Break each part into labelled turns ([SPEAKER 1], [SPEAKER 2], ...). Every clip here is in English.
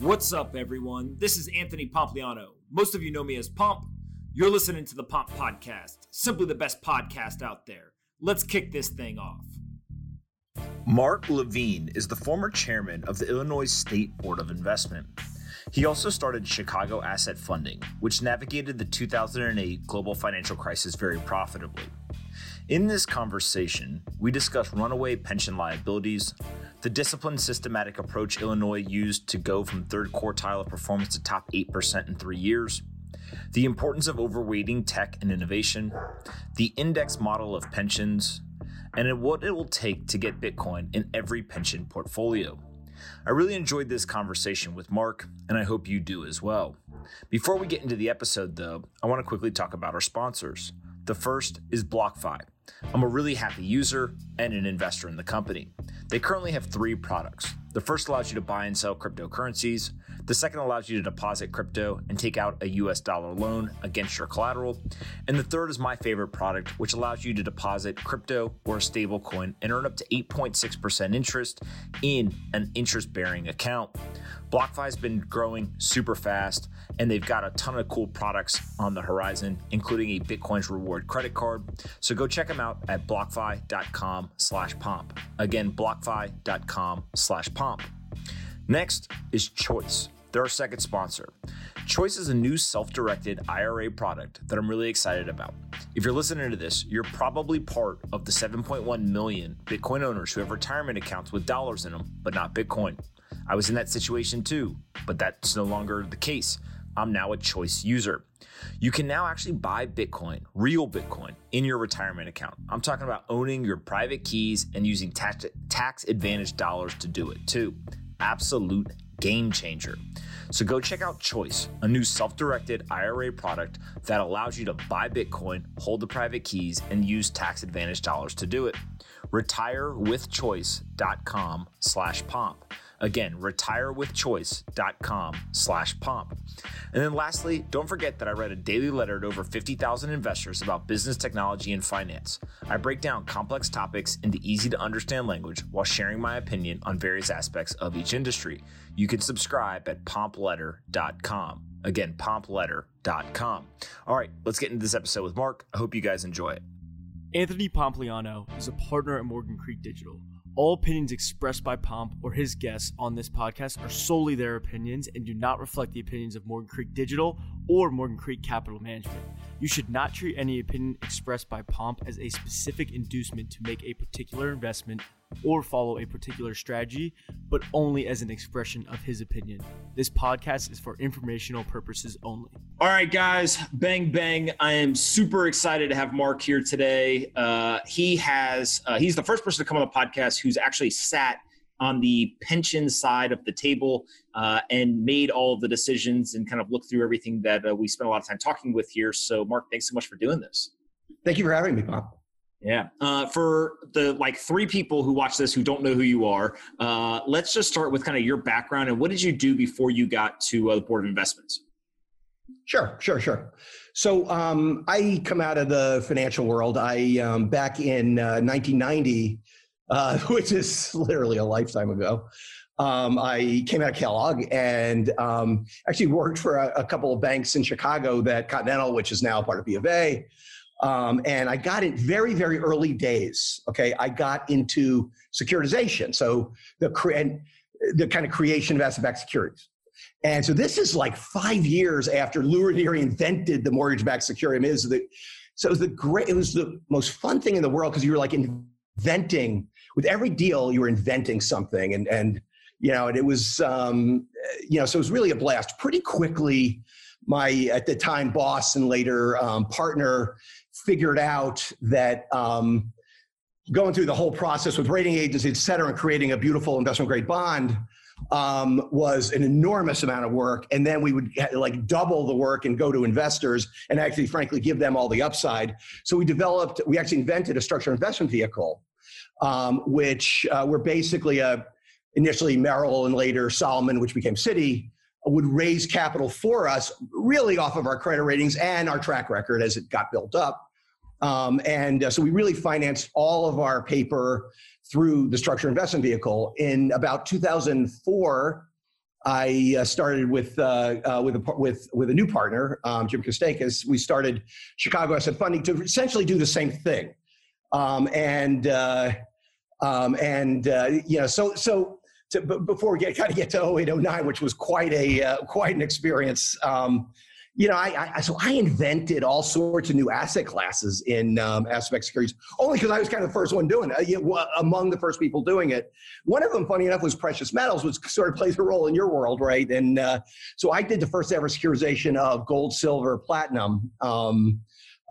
[SPEAKER 1] What's up, everyone? This is Anthony Pompliano. Most of you know me as Pomp. You're listening to the Pomp Podcast, simply the best podcast out there. Let's kick this thing off.
[SPEAKER 2] Marc Levine is the former chairman of the Illinois State Board of Investment. He also started Chicago Asset Funding, which navigated the 2008 global financial crisis very profitably. In this conversation, we discuss runaway pension liabilities, the disciplined, systematic approach Illinois used to go from third quartile of performance to top 8% in three years, the importance of overweighting tech and innovation, the index model of pensions, and what it will take to get Bitcoin in every pension portfolio. I really enjoyed this conversation with Marc, and I hope you do as well. Before we get into the episode, though, I want to quickly talk about our sponsors. The first is BlockFi. I'm a really happy user and an investor in the company. They currently have three products. The first allows you to buy and sell cryptocurrencies. The second allows you to deposit crypto and take out a US dollar loan against your collateral. And the third is my favorite product, which allows you to deposit crypto or a stable coin and earn up to 8.6% interest in an interest bearing account. BlockFi has been growing super fast, and they've got a ton of cool products on the horizon, including a Bitcoin's reward credit card. So go check them out at blockfi.com slash pomp. Again, blockfi.com slash pomp. Next is Choice. They're our second sponsor. Choice is a new self directed IRA product that I'm really excited about. If you're listening to this, you're probably part of the 7.1 million Bitcoin owners who have retirement accounts with dollars in them, but not Bitcoin. I was in that situation too, but that's no longer the case. I'm now a choice user. You can now actually buy Bitcoin, real Bitcoin, in your retirement account. I'm talking about owning your private keys and using tax, tax advantage dollars to do it too. Absolute game changer. So go check out Choice, a new self directed IRA product that allows you to buy Bitcoin, hold the private keys, and use tax advantage dollars to do it. RetireWithChoice.com slash pomp. Again, retirewithchoice.com slash pomp. And then lastly, don't forget that I write a daily letter to over 50,000 investors about business technology and finance. I break down complex topics into easy to understand language while sharing my opinion on various aspects of each industry. You can subscribe at pompletter.com. Again, pompletter.com. All right, let's get into this episode with Marc. I hope you guys enjoy it.
[SPEAKER 1] Anthony Pompliano is a partner at Morgan Creek Digital. All opinions expressed by Pomp or his guests on this podcast are solely their opinions and do not reflect the opinions of Morgan Creek Digital or Morgan Creek Capital Management. You should not treat any opinion expressed by Pomp as a specific inducement to make a particular investment or follow a particular strategy, but only as an expression of his opinion. This podcast is for informational purposes only. All right, guys, bang bang! I am super excited to have Marc here today. Uh, he has uh, he's the first person to come on the podcast who's actually sat on the pension side of the table uh, and made all of the decisions and kind of looked through everything that uh, we spent a lot of time talking with here. So, Marc, thanks so much for doing this.
[SPEAKER 3] Thank you for having me, Pomp.
[SPEAKER 1] Yeah. Uh, for the like three people who watch this who don't know who you are, uh, let's just start with kind of your background and what did you do before you got to uh, the Board of Investments?
[SPEAKER 3] Sure, sure, sure. So um, I come out of the financial world. I um, back in 1990, uh, uh, which is literally a lifetime ago. Um, I came out of Kellogg and um, actually worked for a, a, couple of banks in Chicago that Continental, which is now part of B of A. Um, and I got it very, very early days. Okay, I got into securitization, so the cre- the kind of creation of asset-backed securities. And so this is like five years after Lou invented the mortgage-backed security. I mean, the, so it was the great. It was the most fun thing in the world because you were like inventing with every deal. You were inventing something, and and you know, and it was um, you know, so it was really a blast. Pretty quickly, my at the time boss and later um, partner figured out that um, going through the whole process with rating agencies, et cetera, and creating a beautiful investment grade bond um, was an enormous amount of work. And then we would like double the work and go to investors and actually, frankly, give them all the upside. So we developed, we actually invented a structured investment vehicle, um, which uh, were basically a initially Merrill and later Salomon, which became Citi, would raise capital for us, really off of our credit ratings and our track record as it got built up. Um, and uh, so we really financed all of our paper through the structured investment vehicle. In about 2004, I uh, started with uh, uh, with a with with a new partner, um, Jim Kostakis. We started Chicago Asset Funding to essentially do the same thing, um, and uh, um, and uh, you know, so so to, before we get kind of get to 0809, which was quite a quite an experience. Um, you know, I, I, so I invented all sorts of new asset classes in um, asset securities, only because I was kind of the first one doing it, uh, among the first people doing it. One of them, funny enough, was precious metals, which sort of plays a role in your world, right? And uh, so I did the first ever securitization of gold, silver, platinum. Um,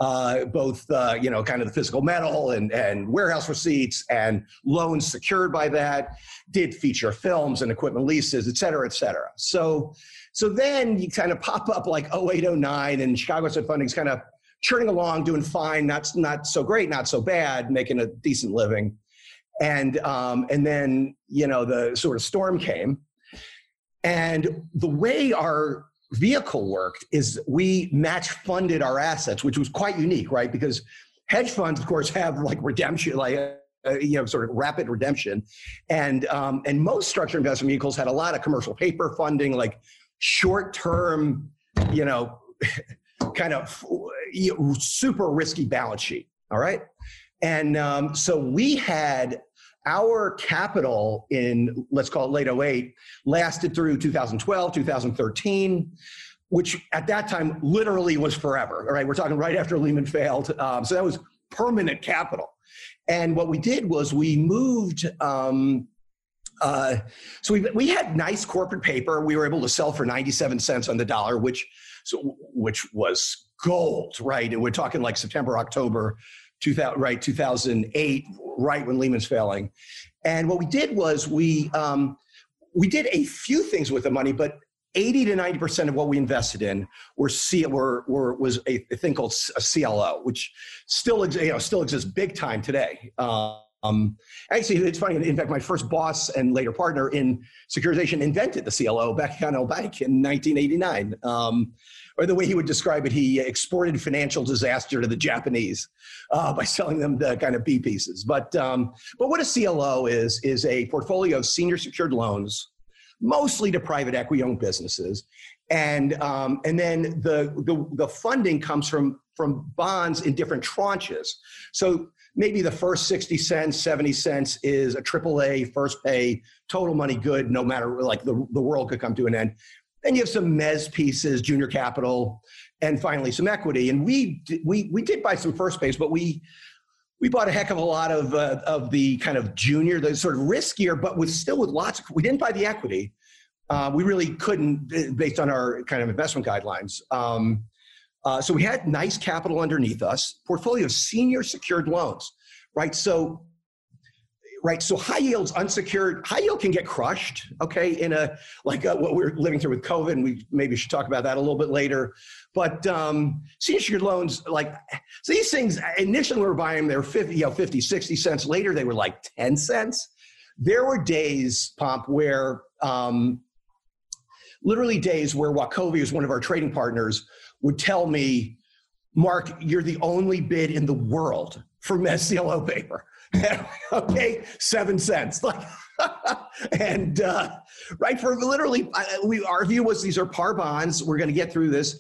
[SPEAKER 3] uh, both uh, you know kind of the physical metal and, and warehouse receipts and loans secured by that did feature films and equipment leases et cetera et cetera so so then you kind of pop up like 0809 and chicago asset funding's kind of churning along doing fine not, not so great not so bad making a decent living. And um, and then you know the sort of storm came. And the way our vehicle worked is we match funded our assets, which was quite unique, right? Because hedge funds, of course, have like redemption, like uh, you know, sort of rapid redemption, and um, and most structured investment vehicles had a lot of commercial paper funding, like short term, you know, kind of super risky balance sheet. All right, and um, so we had our capital in let's call it late 08 lasted through 2012 2013 which at that time literally was forever all right we're talking right after lehman failed um, so that was permanent capital and what we did was we moved um, uh, so we, we had nice corporate paper we were able to sell for 97 cents on the dollar which so, which was gold right and we're talking like september october 2000, right 2008 right when Lehman's failing. And what we did was we um, we did a few things with the money, but 80 to 90 percent of what we invested in were, C, were, were was a, a, thing called a CLO, which still you know still exists big time today. Um, actually, it's funny. In fact, my first boss and later partner in securitization invented the CLO back Continental Bank in 1989. Um, or the way he would describe it, he exported financial disaster to the Japanese uh, by selling them the kind of B pieces. But um, but what a CLO is is a portfolio of senior secured loans, mostly to private equity owned businesses, and um, and then the, the the funding comes from from bonds in different tranches. So maybe the first 60 cents, 70 cents is a AAA first pay, total money good, no matter like the, the world could come to an end. Then you have some mez pieces, junior capital, and finally some equity. And we we we did buy some first base, but we we bought a heck of a lot of uh, of the kind of junior, the sort of riskier, but with still with lots. Of, we didn't buy the equity. Uh, we really couldn't, based on our kind of investment guidelines. Um, uh, so we had nice capital underneath us, portfolio of senior secured loans, right? So right? So high yields, unsecured, high yield can get crushed, okay, in a, like a, uh, what we're living through with COVID, and we maybe should talk about that a little bit later. But um, senior secured loans, like, so these things, initially we were buying, them, they were 50, you know, 50, 60 cents. Later, they were like 10 cents. There were days, Pomp, where um, literally days where Wachovia is one of our trading partners would tell me, Marc, you're the only bid in the world for CLO paper. okay, seven cents. Like, and uh, right for literally, we our view was these are par bonds. We're going to get through this.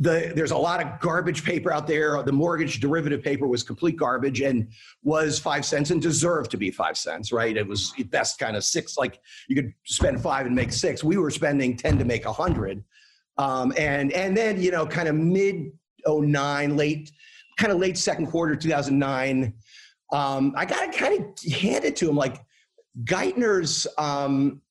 [SPEAKER 3] The, there's a lot of garbage paper out there. The mortgage derivative paper was complete garbage and was five cents and deserved to be five cents, right? It was best kind of six, like you could spend five and make six. We were spending 10 to make a hundred. Um, and, and then, you know, kind of mid 09, late, kind of late second quarter, 2009, um, I got to kind of hand it to him. Like Geithner's, um,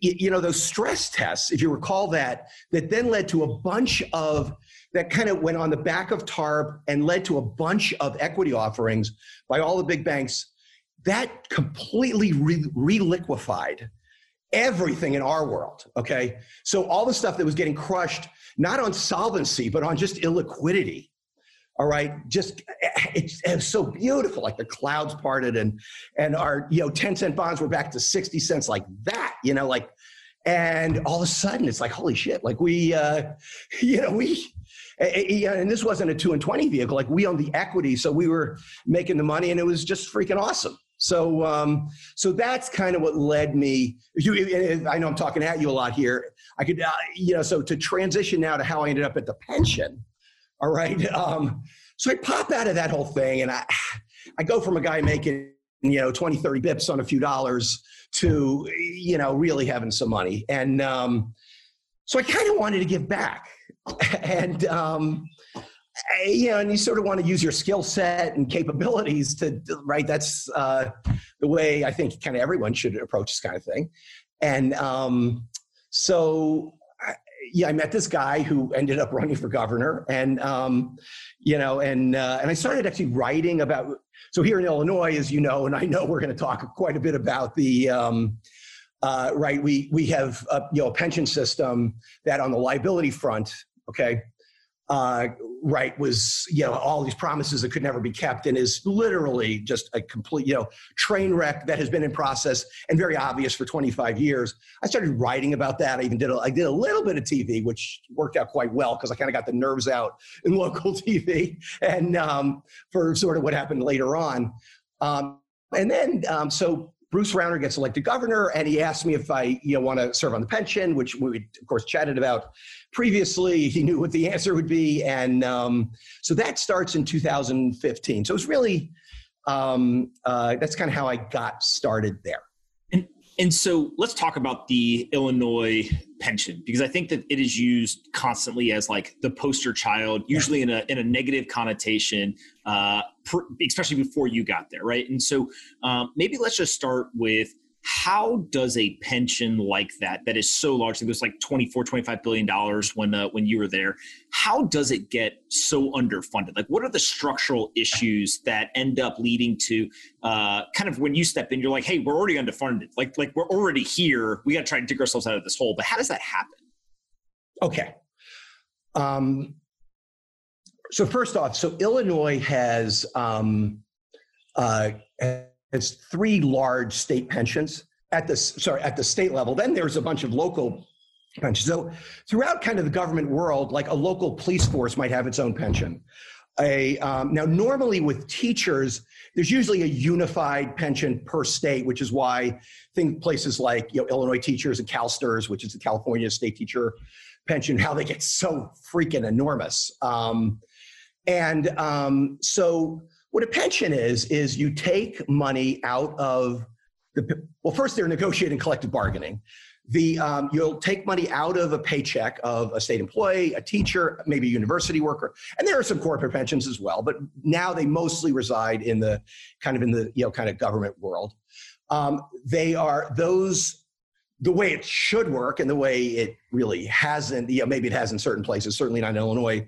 [SPEAKER 3] you know, those stress tests, if you recall that, that then led to a bunch of, that kind of went on the back of TARP and led to a bunch of equity offerings by all the big banks. That completely re liquefied everything in our world. Okay. So all the stuff that was getting crushed, not on solvency, but on just illiquidity all right just eh, it's, it's, so beautiful like the clouds parted and and our you know 10 cent bonds were back to 60 cents like that you know like and all of a sudden it's like holy shit like we uh you know we eh, eh, and this wasn't a 2 and 20 vehicle like we owned the equity so we were making the money and it was just freaking awesome So, um, so that's kind of what led me. You, I know I'm talking at you a lot here. I could, uh, you know, so to transition now to how I ended up at the pension. All right. Um, so I pop out of that whole thing, and I, I go from a guy making you know 20 30 bips on a few dollars to you know really having some money and um, so i kind of wanted to give back and um, you know and you sort of want to use your skill set and capabilities to right that's uh, the way i think kind of everyone should approach this kind of thing and um, so I, yeah, I met this guy who ended up running for governor, and um, you know, and uh, and I started actually writing about so here in Illinois, as you know, and I know we're going to talk quite a bit about the um, uh, right. We we have a, you know a pension system that on the liability front, okay, uh, right, was you know all these promises that could never be kept, and is literally just a complete you know train wreck that has been in process and very obvious for 25 years. I started writing about that. I even did a, I did a little bit of TV, which worked out quite well because I kind of got the nerves out in local TV, and um, for sort of what happened later on. Um, and then um, so Bruce Rauner gets elected governor, and he asked me if I, you know, want to serve on the pension, which we, of course, chatted about previously. He knew what the answer would be, and um, so that starts in 2015. So it's really um, uh, that's kind of how I got started there.
[SPEAKER 4] And and so let's talk about the Illinois pension because I think that it is used constantly as like the poster child, usually in a in a negative connotation, uh, per, especially before you got there, right? And so um, maybe let's just start with how does a pension like that that is so large it was like 24 25 billion dollars when uh, when you were there how does it get so underfunded? Like what are the structural issues that end up leading to uh, kind of when you step in you're like hey we're already underfunded. Like like we're already here. We got to try and dig ourselves out of this hole. But how does that happen?
[SPEAKER 3] Okay. Um, so first off so illinois has um, uh, it's three large state pensions at the sorry at the state level. Then there's a bunch of local pensions. So throughout kind of the government world, like a local police force might have its own pension. A um, now normally with teachers, there's usually a unified pension per state, which is why think places like you know Illinois teachers and CalSTRS, which is the California State Teacher Pension, how they get so freaking enormous. Um, and um, so what a pension is, is you take money out of the, well, first they're negotiating collective bargaining. The, um, you'll take money out of a paycheck of a state employee, a teacher, maybe a university worker, and there are some corporate pensions as well. But now they mostly reside in the kind of in the you know kind of government world. Um, they are those the way it should work and the way it really hasn't. You know, maybe it has in certain places, certainly not in Illinois.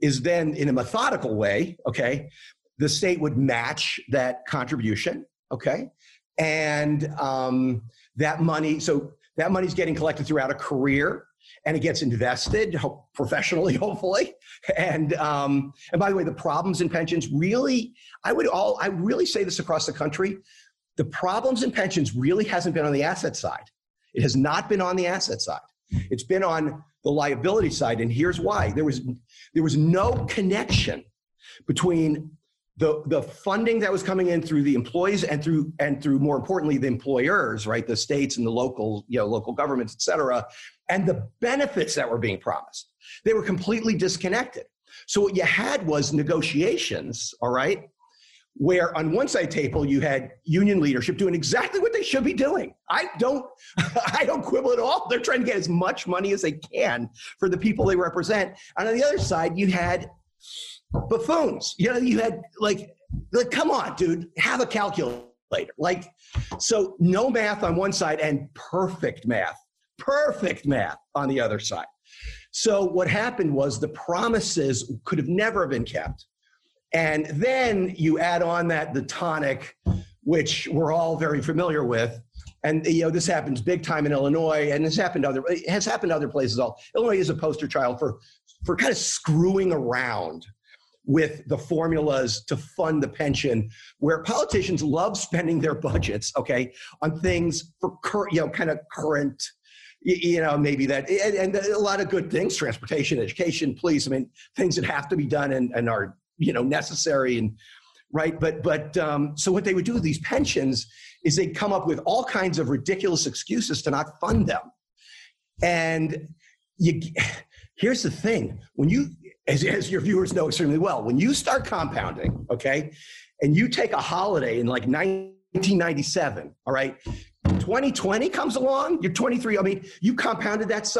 [SPEAKER 3] Is then in a methodical way, okay, the state would match that contribution, okay? And um, that money, so that money's getting collected throughout a career and it gets invested professionally, hopefully. And um, and by the way, the problems in pensions really, I would all, I really say this across the country. The problems in pensions really hasn't been on the asset side. It has not been on the asset side. It's been on the liability side, and here's why: there was there was no connection between the the funding that was coming in through the employees and through and through more importantly the employers right the states and the local you know local governments et cetera and the benefits that were being promised. They were completely disconnected. So what you had was negotiations all right where on one side table you had union leadership doing exactly what they should be doing. I don't i don't quibble at all. They're trying to get as much money as they can for the people they represent. And on the other side you had buffoons. You know, you had like, like, come on, dude, have a calculator. Like, so no math on one side and perfect math, perfect math on the other side. So what happened was the promises could have never been kept. And then you add on that the tonic, which we're all very familiar with. And you know this happens big time in Illinois, and this happened other it has happened other places. All Illinois is a poster child for for kind of screwing around with the formulas to fund the pension where politicians love spending their budgets okay on things for current you know kind of current you know maybe that and, a lot of good things transportation education police i mean things that have to be done and, and are you know necessary and right? But but um, so what they would do with these pensions is they'd come up with all kinds of ridiculous excuses to not fund them. And you, here's the thing: when you, as, as your viewers know extremely well, when you start compounding, okay, and you take a holiday in like 1997, all right. 2020 comes along, you're 23. I mean, you compounded that.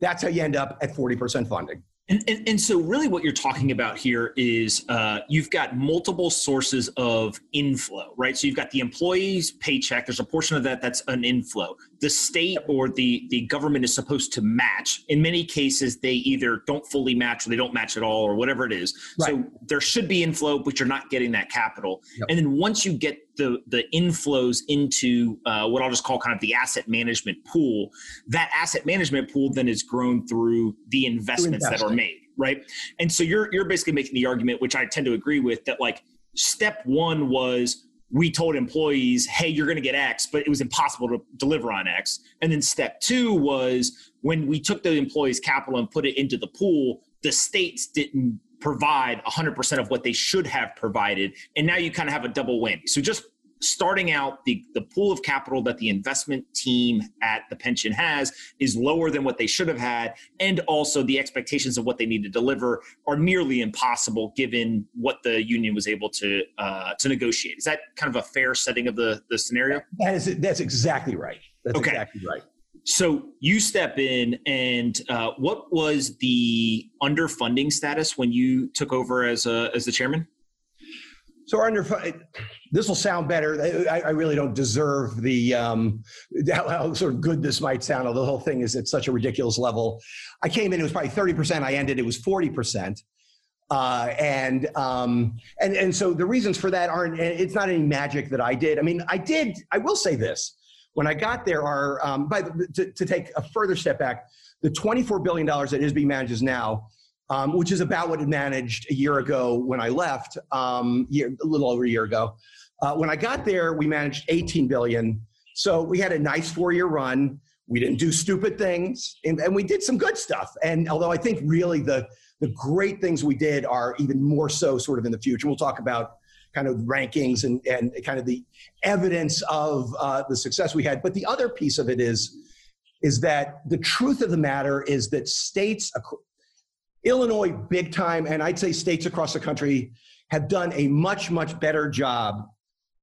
[SPEAKER 3] That's how you end up at 40% funding.
[SPEAKER 2] And, and, and, so, really, what you're talking about here is uh, you've got multiple sources of inflow, right? So, you've got the employee's paycheck. There's a portion of that that's an inflow. The state or the, the government is supposed to match. In many cases, they either don't fully match or they don't match at all or whatever it is. Right. So, there should be inflow, but you're not getting that capital. Yep. And then, once you get the the inflows into uh, what I'll just call kind of the asset management pool. That asset management pool then is grown through the investments that are made, right? And so you're you're basically making the argument, which I tend to agree with, that like step one was we told employees, hey, you're going to get X, but it was impossible to deliver on X. And then step two was when we took the employees' capital and put it into the pool, the states didn't provide 100% of what they should have provided. And now you kind of have a double whammy. So just starting out the, the pool of capital that the investment team at the pension has is lower than what they should have had. And also the expectations of what they need to deliver are nearly impossible given what the union was able to uh, to negotiate. Is that kind of a fair setting of the the scenario?
[SPEAKER 3] That is that's exactly right. That's okay. exactly right.
[SPEAKER 2] So you step in, and uh, what was the underfunding status when you took over as a, as the chairman?
[SPEAKER 3] So under this will sound better. I, I really don't deserve the um, how, how, sort of good this might sound. The whole thing is at such a ridiculous level. I came in; it was probably thirty percent. I ended; it was forty percent. Uh, and um, and and so the reasons for that aren't. It's not any magic that I did. I mean, I did. I will say this: when I got there, are um, by the, to, to take a further step back, the twenty four billion dollars that ISB manages now um, which is about what it managed a year ago when I left, um, year, a little over a year ago. Uh, when I got there, we managed 18 billion. So we had a nice four-year run. We didn't do stupid things, and, and we did some good stuff. And although I think really the the great things we did are even more so sort of in the future. We'll talk about kind of rankings and, and kind of the evidence of uh, the success we had. But the other piece of it is, is that the truth of the matter is that states Illinois, big time, and I'd say states across the country have done a much, much better job.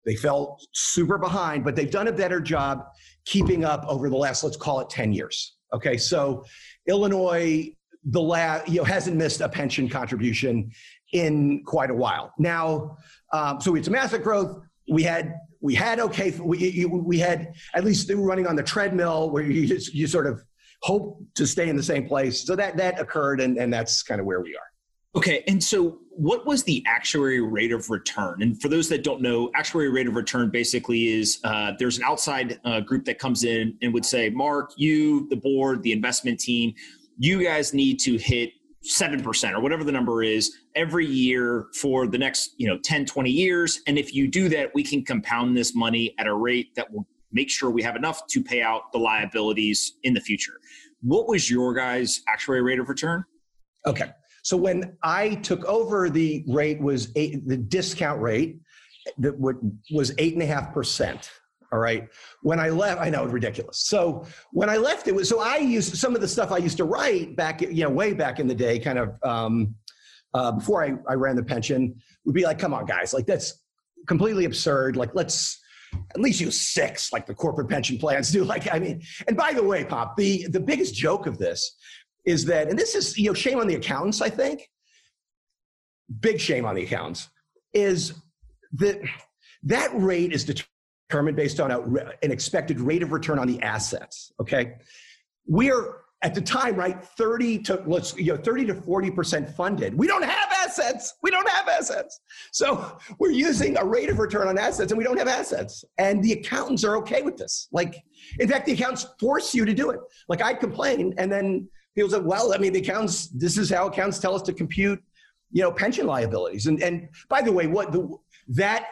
[SPEAKER 3] They fell super behind, but they've done a better job keeping up over the last, let's call it 10 years. Okay, so Illinois, the last, you know, hasn't missed a pension contribution in quite a while. Now, um, so we had some asset growth. We had we had okay, we we had at least they were running on the treadmill where you just you sort of hope to stay in the same place. So that that occurred, and and that's kind of where we are.
[SPEAKER 2] Okay, and so what was the actuary rate of return? And for those that don't know, actuary rate of return basically is uh, there's an outside uh, group that comes in and would say, Marc, you, the board, the investment team, you guys need to hit 7% or whatever the number is every year for the next you know 10 20 years and if you do that we can compound this money at a rate that will make sure we have enough to pay out the liabilities in the future. What was your guys' actuary rate of return?
[SPEAKER 3] Okay. So when I took over, the rate was eight, the discount rate that was eight and a half percent. All right. When I left, I know it's ridiculous. So when I left, it was so I used some of the stuff I used to write back, you know, way back in the day, kind of um, uh, before I, I ran the pension, would be like, come on, guys, like that's completely absurd. Like let's at least use six like the corporate pension plans do. Like i mean and by the way Pomp the the biggest joke of this is that and this is you know shame on the accountants i think. Big shame on the accountants is that that rate is determined based on a, an expected rate of return on the assets okay? We're at the time, right, 30 to let's you know 30 to 40% funded. We don't have assets. We don't have assets. So we're using a rate of return on assets and we don't have assets. And the accountants are okay with this. Like, in fact, the accountants force you to do it. Like I complain, and then people say, well, I mean, the accountants, this is how accountants tell us to compute, you know, pension liabilities. And and by the way, what the that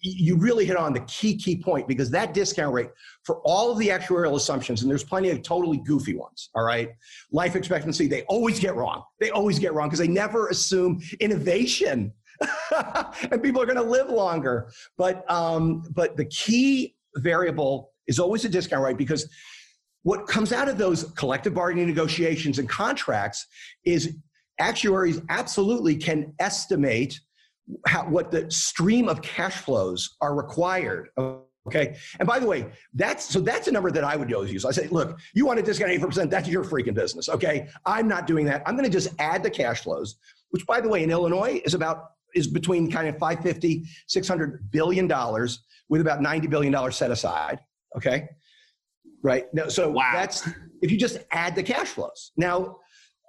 [SPEAKER 3] you really hit on the key key point because that discount rate for all of the actuarial assumptions and there's plenty of totally goofy ones all right? Life expectancy they always get wrong. They always get wrong because they never assume innovation. And people are going to live longer. But um, but the key variable is always a discount rate because what comes out of those collective bargaining negotiations and contracts is actuaries absolutely can estimate how, what the stream of cash flows are required. Okay. And by the way, that's so that's a number that I would always use. I say, look, you want to discount 8%, that's your freaking business. Okay. I'm not doing that. I'm going to just add the cash flows, which by the way, in Illinois is about is between kind of 550, 600 billion dollars with about 90 billion dollars set aside. Okay. Right. Now, so wow. that's if you just add the cash flows. Now,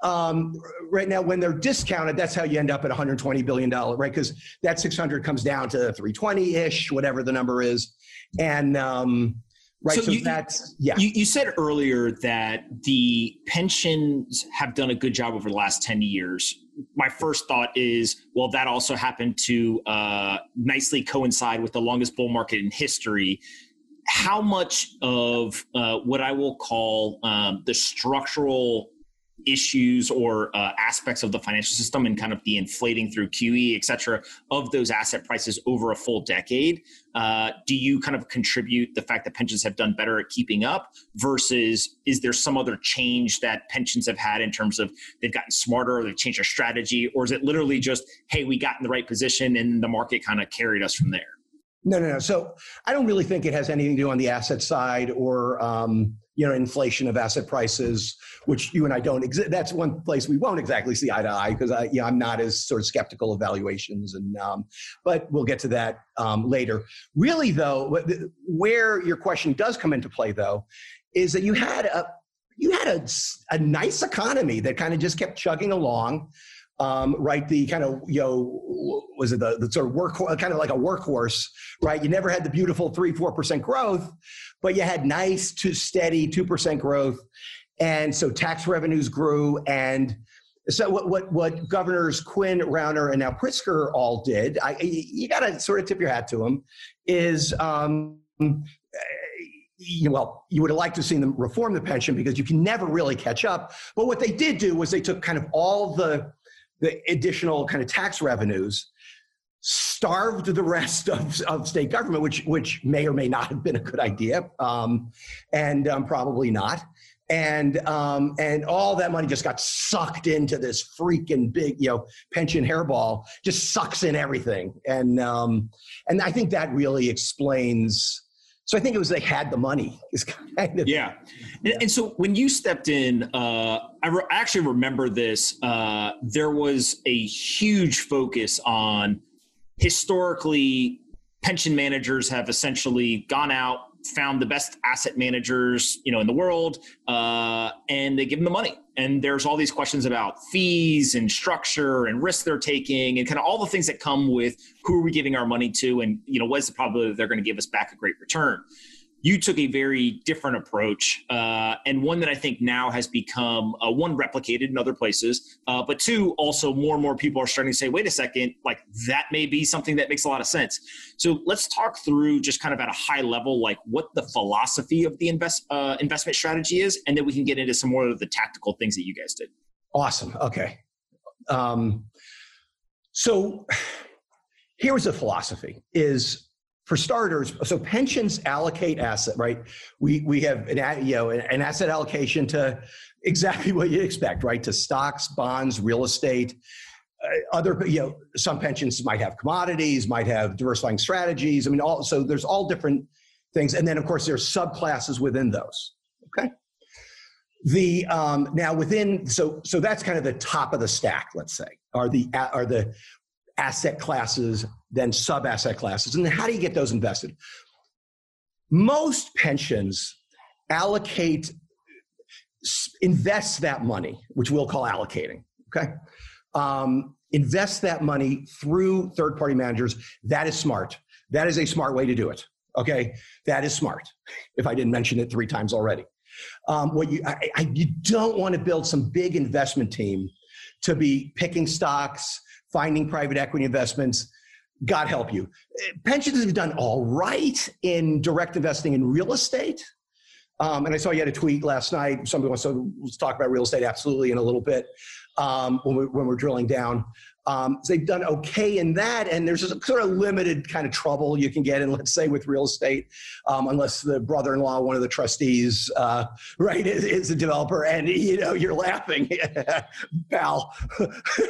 [SPEAKER 3] um, right now when they're discounted that's how you end up at 120 billion dollar right? Because that 600 comes down to 320 ish whatever the number is. And um, right so, so you, that's yeah.
[SPEAKER 2] you, you said earlier that the pensions have done a good job over the last 10 years. My first thought is well that also happened to uh, nicely coincide with the longest bull market in history. How much of uh, what i will call um, the structural issues or uh, aspects of the financial system and kind of the inflating through QE, et cetera, of those asset prices over a full decade. Uh, do you kind of contribute the fact that pensions have done better at keeping up versus is there some other change that pensions have had in terms of they've gotten smarter or they've changed their strategy? Or is it literally just, hey, we got in the right position and the market kind of carried us from there?
[SPEAKER 3] No, no, no. So I don't really think it has anything to do on the asset side or um, you know inflation of asset prices, which you and I don't. Ex- that's one place we won't exactly see eye to eye because I, you know, I'm not as sort of skeptical of valuations, and um, but we'll get to that um, later. Really, though, where your question does come into play, though, is that you had a you had a, a nice economy that kind of just kept chugging along um, right? The kind of, you know, was it the, the sort of work, kind of like a workhorse, right? You never had the beautiful three, 4% growth, but you had nice to steady 2% growth. And so tax revenues grew. And so what, what, what governors Quinn, Rauner, and now Pritzker all did, I, you got to sort of tip your hat to them, is, um, you, know, well, you would have liked to have seen them reform the pension because you can never really catch up. But what they did do was they took kind of all the the additional kind of tax revenues starved the rest of, of state government, which which may or may not have been a good idea, um, and um, probably not. And um, and all that money just got sucked into this freaking big, you know, pension hairball. Just sucks in everything, and um, and I think that really explains so I think it was they had the money. Is
[SPEAKER 2] kind of yeah. And, and, so when you stepped in, uh, I, re- actually remember this. Uh, there was a huge focus on historically pension managers have essentially gone out found the best asset managers you know in the world uh, and they give them the money and there's all these questions about fees and structure and risk they're taking and kind of all the things that come with who are we giving our money to and you know what's the probability they're going to give us back a great return you took a very different approach uh, and one that I think now has become uh, one replicated in other places, uh, but two also more and more people are starting to say, wait a second, like that may be something that makes a lot of sense. So let's talk through just kind of at a high level, like what the philosophy of the invest uh, investment strategy is, and then we can get into some more of the tactical things that you guys did.
[SPEAKER 3] Awesome. Okay. Um, so here's a philosophy: is for starters, so pensions allocate asset, right? We we have an you know an asset allocation to exactly what you expect, right? To stocks, bonds, real estate. Uh, other you know some pensions might have commodities, might have diversifying strategies. I mean, all so there's all different things, and then of course there's subclasses within those. Okay. The um, now within so so that's kind of the top of the stack, let's say, are the are the asset classes than sub asset classes. And how do you get those invested? Most pensions allocate, invest that money, which we'll call allocating, okay? Um, invest that money through third party managers. That is smart. That is a smart way to do it. Okay, that is smart. If I didn't mention it three times already, um, what you I, I, you don't want to build some big investment team to be picking stocks, finding private equity investments, God help you. Pensions have done all right in direct investing in real estate. Um, and I saw you had a tweet last night. Somebody wants to let's talk about real estate absolutely in a little bit um, when, we, when we're drilling down. Um, so they've done okay in that, and there's a sort of limited kind of trouble you can get in, let's say, with real estate, um, unless the brother-in-law, one of the trustees, uh, right, is, is, a developer, and you know you're laughing, pal.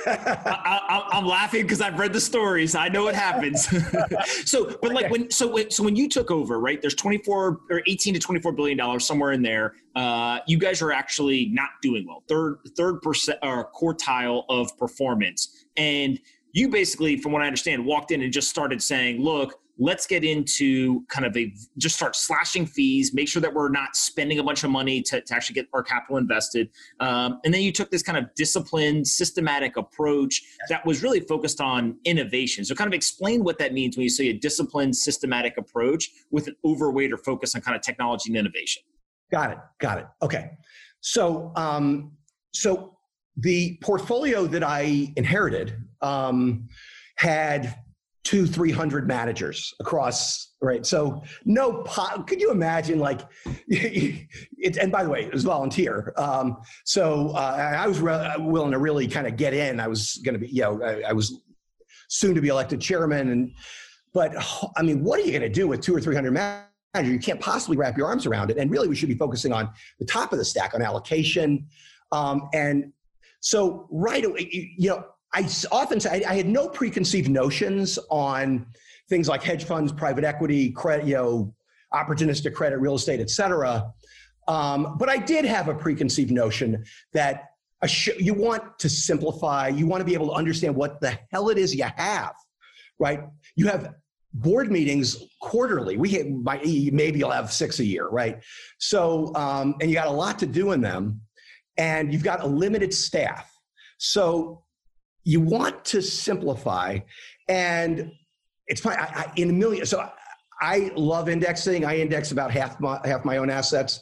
[SPEAKER 2] I, am laughing because I've read the stories. I know what happens. so, but like when so when, so when you took over, right? There's 24 or 18 to 24 billion dollars somewhere in there. Uh, you guys are actually not doing well. Third third percent or quartile of performance and you basically, from what I understand, walked in and just started saying, look, let's get into kind of a just start slashing fees make sure that we're not spending a bunch of money to, to actually get our capital invested. Um, and then you took this kind of disciplined systematic approach that was really focused on innovation. So kind of explain what that means when you say a disciplined systematic approach with an overweight or focus on kind of technology and innovation.
[SPEAKER 3] Got it. Got it. Okay. So um, so the portfolio that I inherited um, had two, three hundred managers across. Right, so no. Po- could you imagine? Like, it, and by the way, it was volunteer. Um, so uh, I was re- willing to really kind of get in. I was going to be, you know, I, I was soon to be elected chairman, and but I mean, what are you going to do with two or three hundred managers? You can't possibly wrap your arms around it. And really, we should be focusing on the top of the stack on allocation um, and so right away, you know, I often say I, I, had no preconceived notions on things like hedge funds, private equity, credit, you know, opportunistic credit, real estate, et cetera. Um, but I did have a preconceived notion that sh- you want to simplify, you want to be able to understand what the hell it is you have, right? You have board meetings quarterly. We have, maybe you'll have six a year, right? So, um, and you got a lot to do in them and you've got a limited staff. So you want to simplify, and it's fine. I, I, in a million, so I love indexing. I index about half my, half my own assets.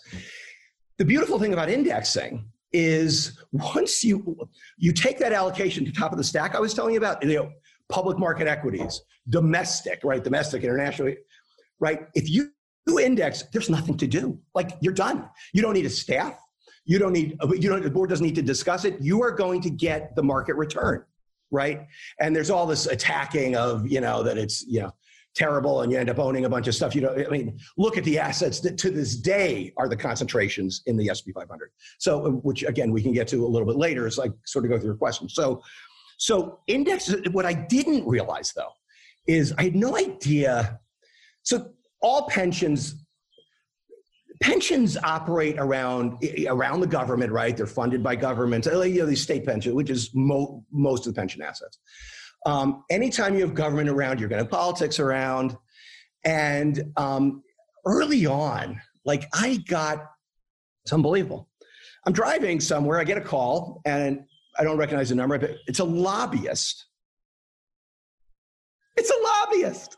[SPEAKER 3] The beautiful thing about indexing is once you you take that allocation to top of the stack I was telling you about, you know, public market equities, domestic, right, domestic, international, right. If you index, there's nothing to do. Like you're done. You don't need a staff. You don't need, you don't, the board doesn't need to discuss it. You are going to get the market return, right? And there's all this attacking of, you know, that it's, you know, terrible and you end up owning a bunch of stuff. You know, I mean, look at the assets that to this day are the concentrations in the SP 500. So, uh, which again, we can get to a little bit later as I sort of go through your question. So, so index, what I didn't realize though, is I had no idea. So all pensions pensions operate around around the government, right? They're funded by governments. Uh, you know, these state pensions, which is mo- most of the pension assets. Um, anytime you have government around, you're going to have politics around. And um, early on, like I got, it's unbelievable. I'm driving somewhere, I get a call, and I don't recognize the number, but it's a lobbyist. It's a lobbyist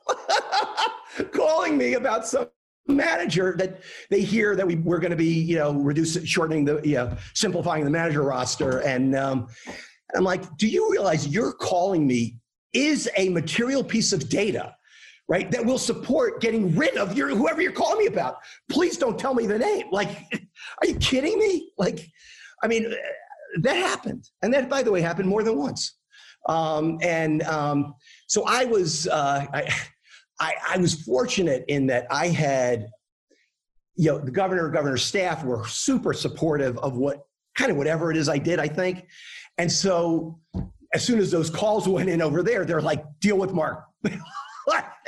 [SPEAKER 3] calling me about some manager that they hear that we, we're going to be, you know, reducing, shortening the, you know, simplifying the manager roster. And um, I'm like, do you realize you're calling me is a material piece of data, right? That will support getting rid of your, whoever you're calling me about. Please don't tell me the name. Like, are you kidding me? Like, I mean, that happened. And that, by the way, happened more than once. Um, and um, so I was, uh, I, I, I was fortunate in that I had, you know, the governor, governor's staff were super supportive of what kind of whatever it is I did, I think. And so as soon as those calls went in over there, they're like, deal with Marc. yeah,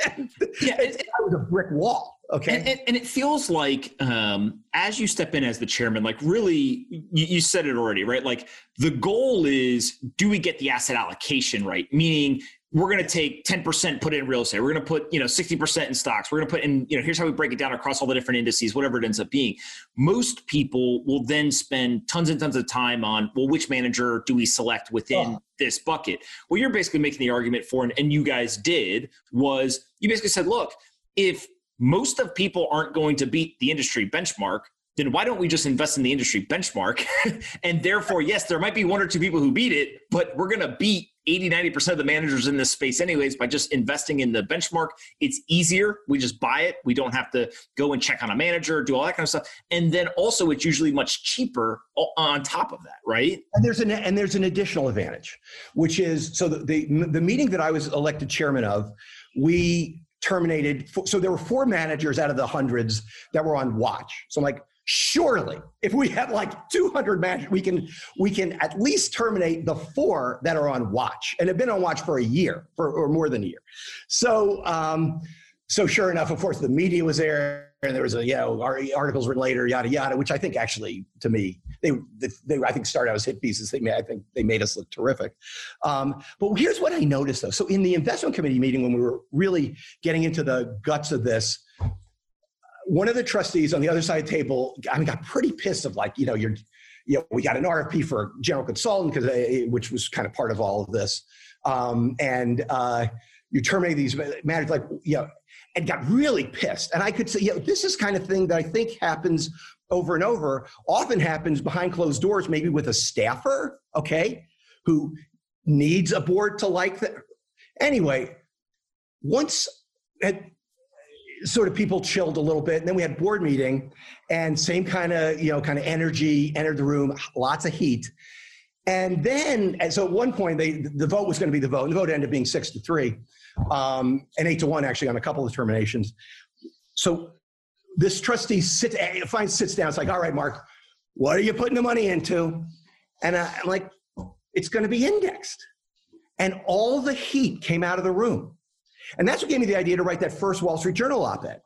[SPEAKER 3] it, it, was a brick wall. Okay.
[SPEAKER 2] And, and, and it feels like um, as you step in as the chairman, like really, you, you, said it already, right? Like the goal is do we get the asset allocation right? Meaning we're going to take 10% put it in real estate. We're going to put you know 60% in stocks. We're going to put in you know here's how we break it down across all the different indices whatever it ends up being. Most people will then spend tons and tons of time on well which manager do we select within oh. this bucket? What you're basically making the argument for and, and you guys did was you basically said look if most of people aren't going to beat the industry benchmark then why don't we just invest in the industry benchmark? and therefore, yes, there might be one or two people who beat it, but we're going to beat 80, 90% of the managers in this space, anyways, by just investing in the benchmark. It's easier. We just buy it. We don't have to go and check on a manager, do all that kind of stuff. And then also, it's usually much cheaper on top of that, right?
[SPEAKER 3] And there's an and there's an additional advantage, which is so the the, the meeting that I was elected chairman of, we terminated. So there were four managers out of the hundreds that were on watch. So I'm like, surely if we have like 200 matches we can we can at least terminate the four that are on watch and have been on watch for a year for or more than a year. So um so sure enough of course the media was there and there was a you know articles written later yada yada which i think actually to me they they i think started out as hit pieces. They made, i think they made us look terrific. Um, but here's what i noticed though. So in the investment committee meeting when we were really getting into the guts of this one of the trustees on the other side of the table, I mean, got pretty pissed of like, you know, you're, you know, we got an RFP for general consultant because uh, which was kind of part of all of this, um, and uh, you terminate these managers like, you know, and got really pissed. And I could say, you know, this is kind of thing that I think happens over and over. Often happens behind closed doors, maybe with a staffer, okay, who needs a board to like that. Anyway, once at sort of people chilled a little bit. And then we had board meeting and same kind of you know kind of energy entered the room lots of heat. And then and so at one point they the vote was going to be the vote and the vote ended up being six to three um, and eight to one actually on a couple of terminations so this trustee sits eh, finds sits down it's like all right Marc what are you putting the money into? And i'm like it's going to be indexed. And all the heat came out of the room and that's what gave me the idea to write that first Wall Street Journal op-ed.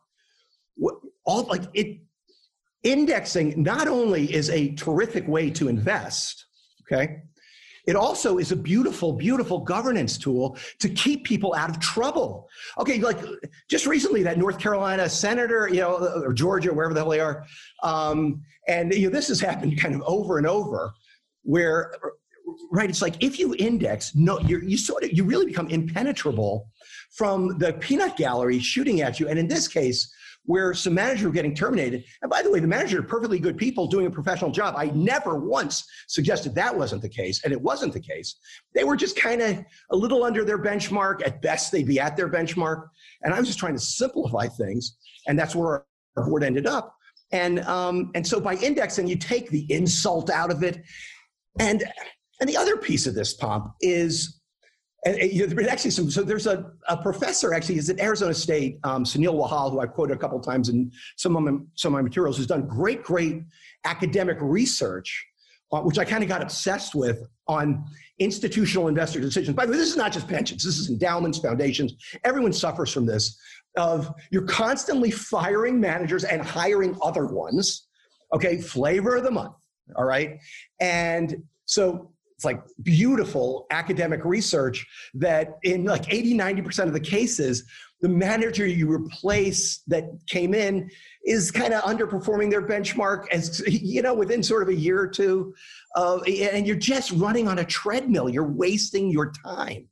[SPEAKER 3] All like it, indexing not only is a terrific way to invest, okay, it also is a beautiful, beautiful governance tool to keep people out of trouble. Okay, like just recently, that North Carolina senator, you know, or Georgia, wherever the hell they are, um, and you know, this has happened kind of over and over, where right, it's like if you index, no, you you sort of you really become impenetrable from the peanut gallery shooting at you. And in this case, where some managers were getting terminated. And by the way, the manager are perfectly good people doing a professional job. I never once suggested that wasn't the case, and it wasn't the case. They were just kind of a little under their benchmark. At best, they'd be at their benchmark. And I was just trying to simplify things, and that's where our board ended up. And um, and so by indexing, you take the insult out of it. And and the other piece of this, Pomp, is and, you know, there's actually some, so there's a, a professor actually, is at Arizona State, um, Sunil Wahal, who I've quoted a couple times in some of my, some of my materials, who's done great, great academic research, uh, which I kind of got obsessed with on institutional investor decisions. By the way, this is not just pensions, this is endowments, foundations. Everyone suffers from this of you're constantly firing managers and hiring other ones. Okay, flavor of the month. All right. And so it's like beautiful academic research that in like 80 90% of the cases the manager you replace that came in is kind of underperforming their benchmark as you know within sort of a year or two uh, and you're just running on a treadmill. You're wasting your time.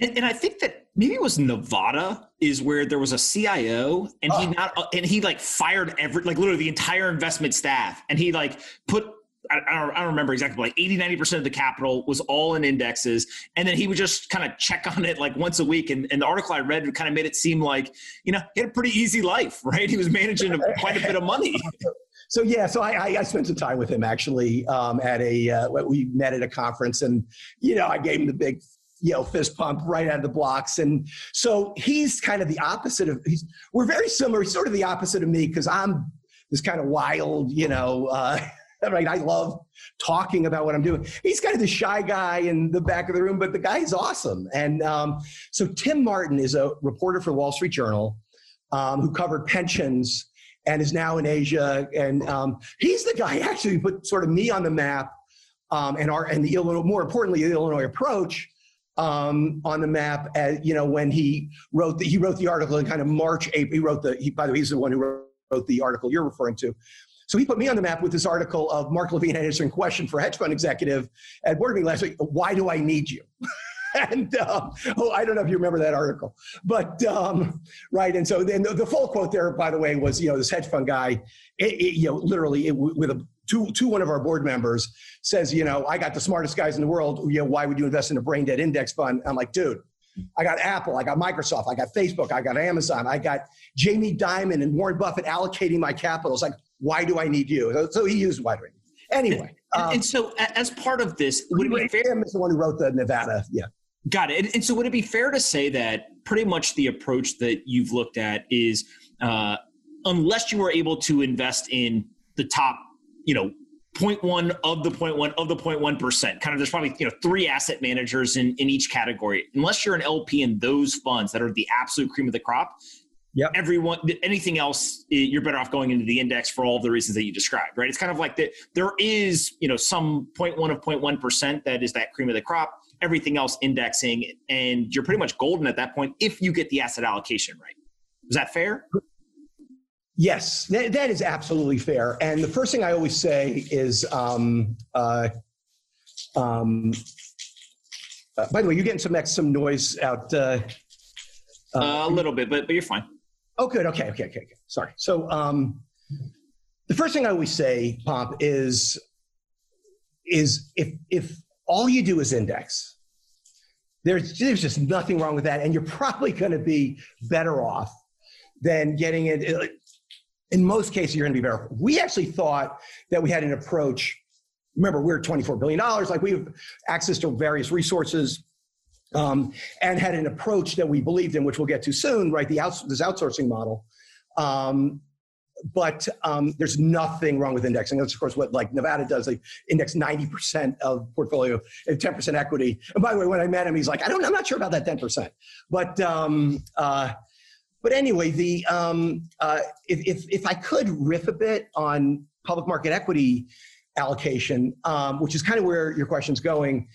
[SPEAKER 2] And, and, I think that maybe it was Nevada is where there was a CIO and he oh. not and he like fired every like literally the entire investment staff. And he like put I, don't, I don't remember exactly, but like 80, 90% of the capital was all in indexes. And then he would just kind of check on it like once a week. And, and the article I read kind of made it seem like, you know, he had a pretty easy life, right? He was managing quite a bit of money.
[SPEAKER 3] So yeah, so I, I, spent some time with him actually um, at a uh, we met at a conference, and you know I gave him the big you know fist pump right out of the blocks, and so he's kind of the opposite of he's we're very similar. He's sort of the opposite of me because I'm this kind of wild, you know, uh, right? I love talking about what I'm doing. He's kind of the shy guy in the back of the room, but the guy is awesome. And um, so Tim Martin is a reporter for the Wall Street Journal um, who covered pensions and is now in Asia. And um, he's the guy actually put sort of me on the map um, and our and the Illinois, more importantly, the Illinois approach. Um, on the map, as, you know, when he wrote the, he wrote the article in kind of March, April. He wrote the. He, by the way, he's the one who wrote wrote the article you're referring to. So he put me on the map with this article of Marc Levine answering question for a hedge fund executive at board meeting last week. Why do I need you? and um, oh, I don't know if you remember that article, but um, right. And so then the, the, full quote there, by the way, was you know this hedge fund guy, it, it, you know, literally it, with a to, to one of our board members says, you know, I got the smartest guys in the world. You know, why would you invest in a brain dead index fund? I'm like, dude, I got Apple, I got Microsoft, I got Facebook, I got Amazon, I got Jamie Dimon and Warren Buffett allocating my capital. It's like, why do I need you? So he used why do I need Anyway.
[SPEAKER 2] And, um, and, so as part of this, would it be
[SPEAKER 3] fair? is the one who wrote the Nevada. Yeah.
[SPEAKER 2] Got it. And, and, so would it be fair to say that pretty much the approach that you've looked at is uh, unless you were able to invest in the top, you know, 0.1 of the 0.1 of the 0.1%. Kind of there's probably, you know, three asset managers in, in each category. Unless you're an LP in those funds that are the absolute cream of the crop,
[SPEAKER 3] Yep.
[SPEAKER 2] Everyone, anything else, you're better off going into the index for all of the reasons that you described, right? It's kind of like that. There is, you know, some 0.1 of 0.1 percent that is that cream of the crop. Everything else indexing, and you're pretty much golden at that point if you get the asset allocation right. Is that fair?
[SPEAKER 3] Yes, that, that is absolutely fair. And the first thing I always say is, um, uh, um, uh, by the way, you're getting some some noise out. Uh,
[SPEAKER 2] uh, a little bit, but but you're fine.
[SPEAKER 3] Oh, good. Okay, okay, okay, okay. Sorry. So, um, the first thing I always say, Pomp, is is if if all you do is index, there's there's just nothing wrong with that, and you're probably going to be better off than getting it. In most cases, you're going to be better. We actually thought that we had an approach. Remember, we're 24 billion dollars. Like we have access to various resources um, and had an approach that we believed in, which we'll get to soon, right? The outs- this outsourcing model. Um, but um, there's nothing wrong with indexing. That's of course what like Nevada does. They index 90% of portfolio and 10% equity. And by the way, when I met him, he's like, I don't, I'm not sure about that 10%. But um, uh, but anyway, the um, uh, if, if if I could riff a bit on public market equity allocation, um, which is kind of where your question's going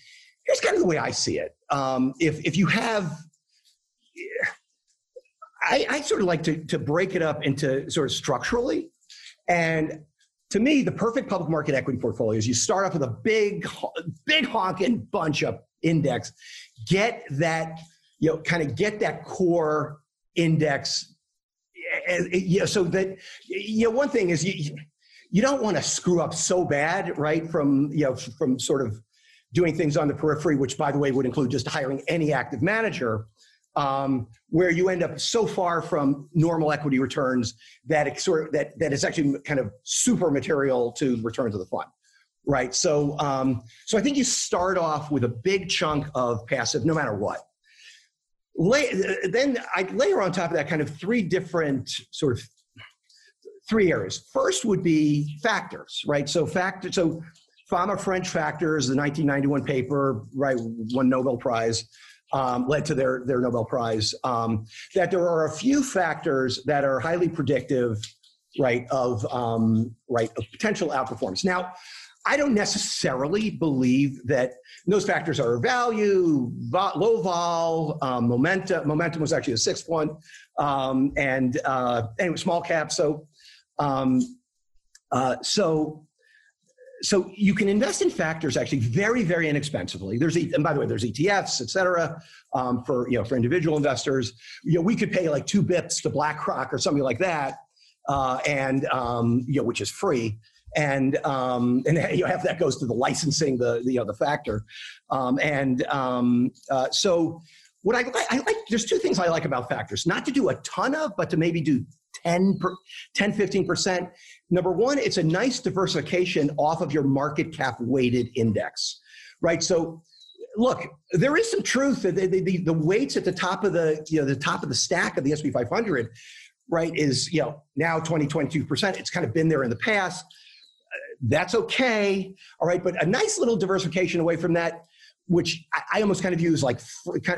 [SPEAKER 3] here's kind of the way I see it. Um, if if you have, I, I sort of like to to break it up into sort of structurally, and to me, the perfect public market equity portfolio is you start off with a big, big honking bunch of index, get that, you know, kind of get that core index. You know, so that, you know, one thing is you, you don't want to screw up so bad, right? From, you know, from sort of doing things on the periphery, which by the way would include just hiring any active manager, um, where you end up so far from normal equity returns that it's sort of, that that it's actually kind of super material to returns of the fund, right? So um, so I think you start off with a big chunk of passive, no matter what. Lay, then I layer on top of that kind of three different sort of three areas. First would be factors, right? So factor so Fama French Factors, the 1991 paper, right, won Nobel Prize, um, led to their, their Nobel Prize, um, that there are a few factors that are highly predictive, right, of, um, right, of potential outperformance. Now, I don't necessarily believe that those factors are value, low vol, um, momentum. Momentum was actually a sixth one, um, and uh, anyway, small cap. So, um, uh, so so you can invest in factors actually very, very inexpensively. There's, and by the way, there's ETFs, et cetera, um, for, you know, for individual investors. You know, we could pay like two bips to BlackRock or something like that, uh, and, um, you know, which is free. And, um, and you know, half that goes to the licensing, the, the you know, the factor. Um, and um, uh, so what I, I like, there's two things I like about factors, not to do a ton of, but to maybe do 10, per, 10 15%. Number one, it's a nice diversification off of your market cap weighted index, right? So look, there is some truth that the, the, the, weights at the top of the, you know, the top of the stack of the S&P 500, right, is, you know, now 20, 22%. It's kind of been there in the past. That's okay. All right. But a nice little diversification away from that, which I, almost kind of use like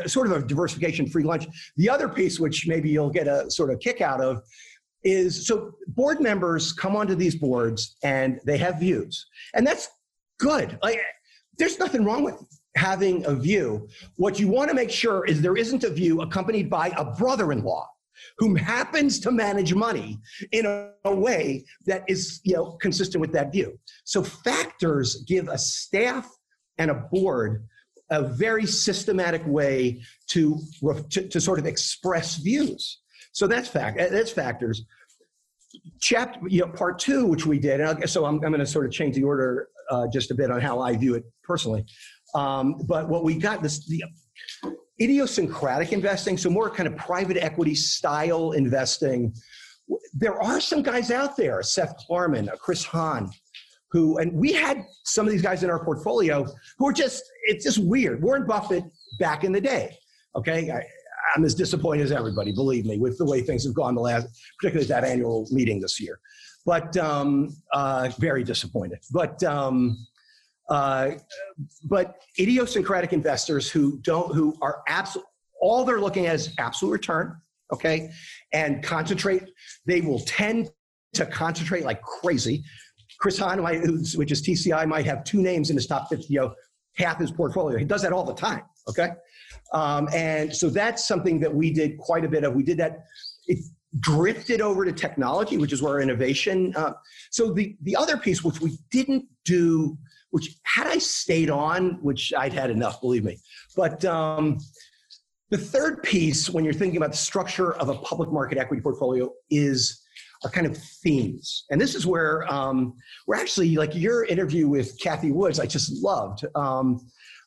[SPEAKER 3] sort of a diversification free lunch. The other piece, which maybe you'll get a sort of kick out of, is so board members come onto these boards and they have views, and that's good. Like, there's nothing wrong with having a view. What you want to make sure is there isn't a view accompanied by a brother-in-law who happens to manage money in a, a, way that is you know consistent with that view. So factors give a staff and a board a very systematic way to, to, to sort of express views. So that's fact. That's factors. Chapter, you know, part two, which we did, and so I'm, I'm going to sort of change the order uh, just a bit on how I view it personally. Um, but what we got this the idiosyncratic investing, so more kind of private equity style investing. There are some guys out there, Seth Klarman, Chris Hohn, who, and we had some of these guys in our portfolio who are just, it's just weird. Warren Buffett back in the day, okay? I'm as disappointed as everybody, believe me, with the way things have gone the last, particularly that annual meeting this year. But um, uh, very disappointed. But um, uh, but idiosyncratic investors who don't, who are absolute, all they're looking at is absolute return, okay, and concentrate. They will tend to concentrate like crazy. Chris Hohn, which is TCI, might have two names in his top 50, you know, half his portfolio. He does that all the time, okay? Um, and so that's something that we did quite a bit of. We did that. It drifted over to technology, which is where innovation. Uh, so the the other piece, which we didn't do, which had I stayed on, which I'd had enough, believe me. But um, the third piece, when you're thinking about the structure of a public market equity portfolio, is are kind of themes. And this is where um, we're actually like your interview with Cathie Woods, I just loved. Um,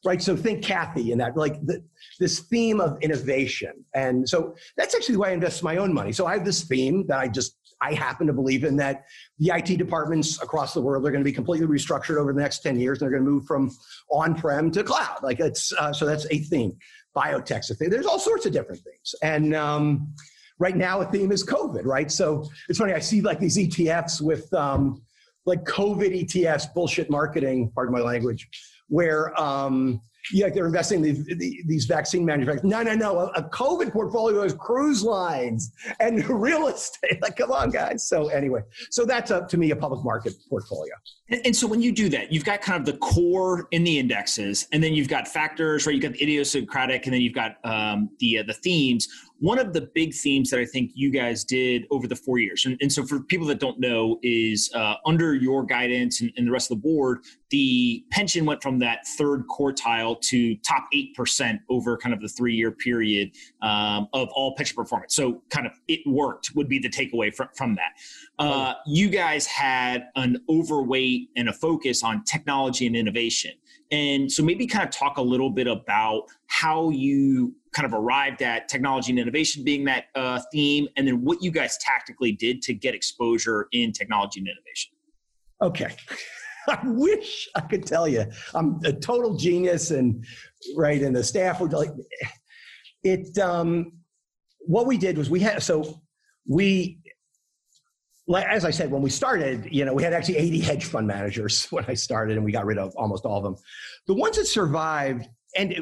[SPEAKER 3] right? So think Cathie and that, like the, this theme of innovation. And so that's actually why I invest my own money. So I have this theme that I just, I happen to believe in that the IT departments across the world are going to be completely restructured over the next 10 years. And they're going to move from on-prem to cloud. Like it's, uh, so that's a theme. Biotech's a thing. There's all sorts of different things. And, um, right now a theme is COVID, right? So it's funny, I see like these ETFs with um, like COVID ETFs, bullshit marketing, pardon my language, where um, yeah, they're investing in these, these vaccine manufacturers. No, no, no. A, a, COVID portfolio is cruise lines and real estate. Like, come on, guys. So anyway, so that's up to me a public market portfolio.
[SPEAKER 2] And, and, so when you do that, you've got kind of the core in the indexes, and then you've got factors, right? You've got the idiosyncratic, and then you've got um, the uh, the themes one of the big themes that I think you guys did over the four years, and, and so for people that don't know, is uh, under your guidance and, and, the rest of the board, the pension went from that third quartile to top 8% over kind of the three year period um, of all pension performance. So, kind of it worked, would be the takeaway from, from that. Uh, you guys had an overweight and a focus on technology and innovation. And so, maybe kind of talk a little bit about how you kind of arrived at technology and innovation being that uh, theme, and then what you guys tactically did to get exposure in technology and innovation.
[SPEAKER 3] Okay. I wish I could tell you I'm a total genius and right and the staff would like it um what we did was we had so we as I said, when we started, you know, we had actually 80 hedge fund managers when I started, and we got rid of almost all of them. The ones that survived, and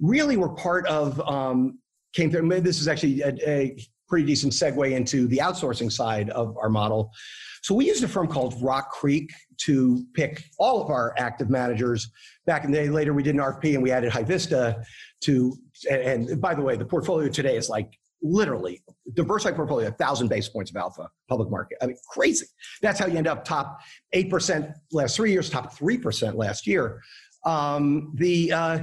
[SPEAKER 3] really were part of um, came through. This is actually a, a, pretty decent segue into the outsourcing side of our model. So we used a firm called Rock Creek to pick all of our active managers. Back in the day, later we did an RFP and we added HighVista to. And, and by the way, the portfolio today is like literally diversified portfolio, a thousand basis points of alpha, public market. I mean, crazy. That's how you end up top eight percent last three years, top three percent last year. Um, the uh,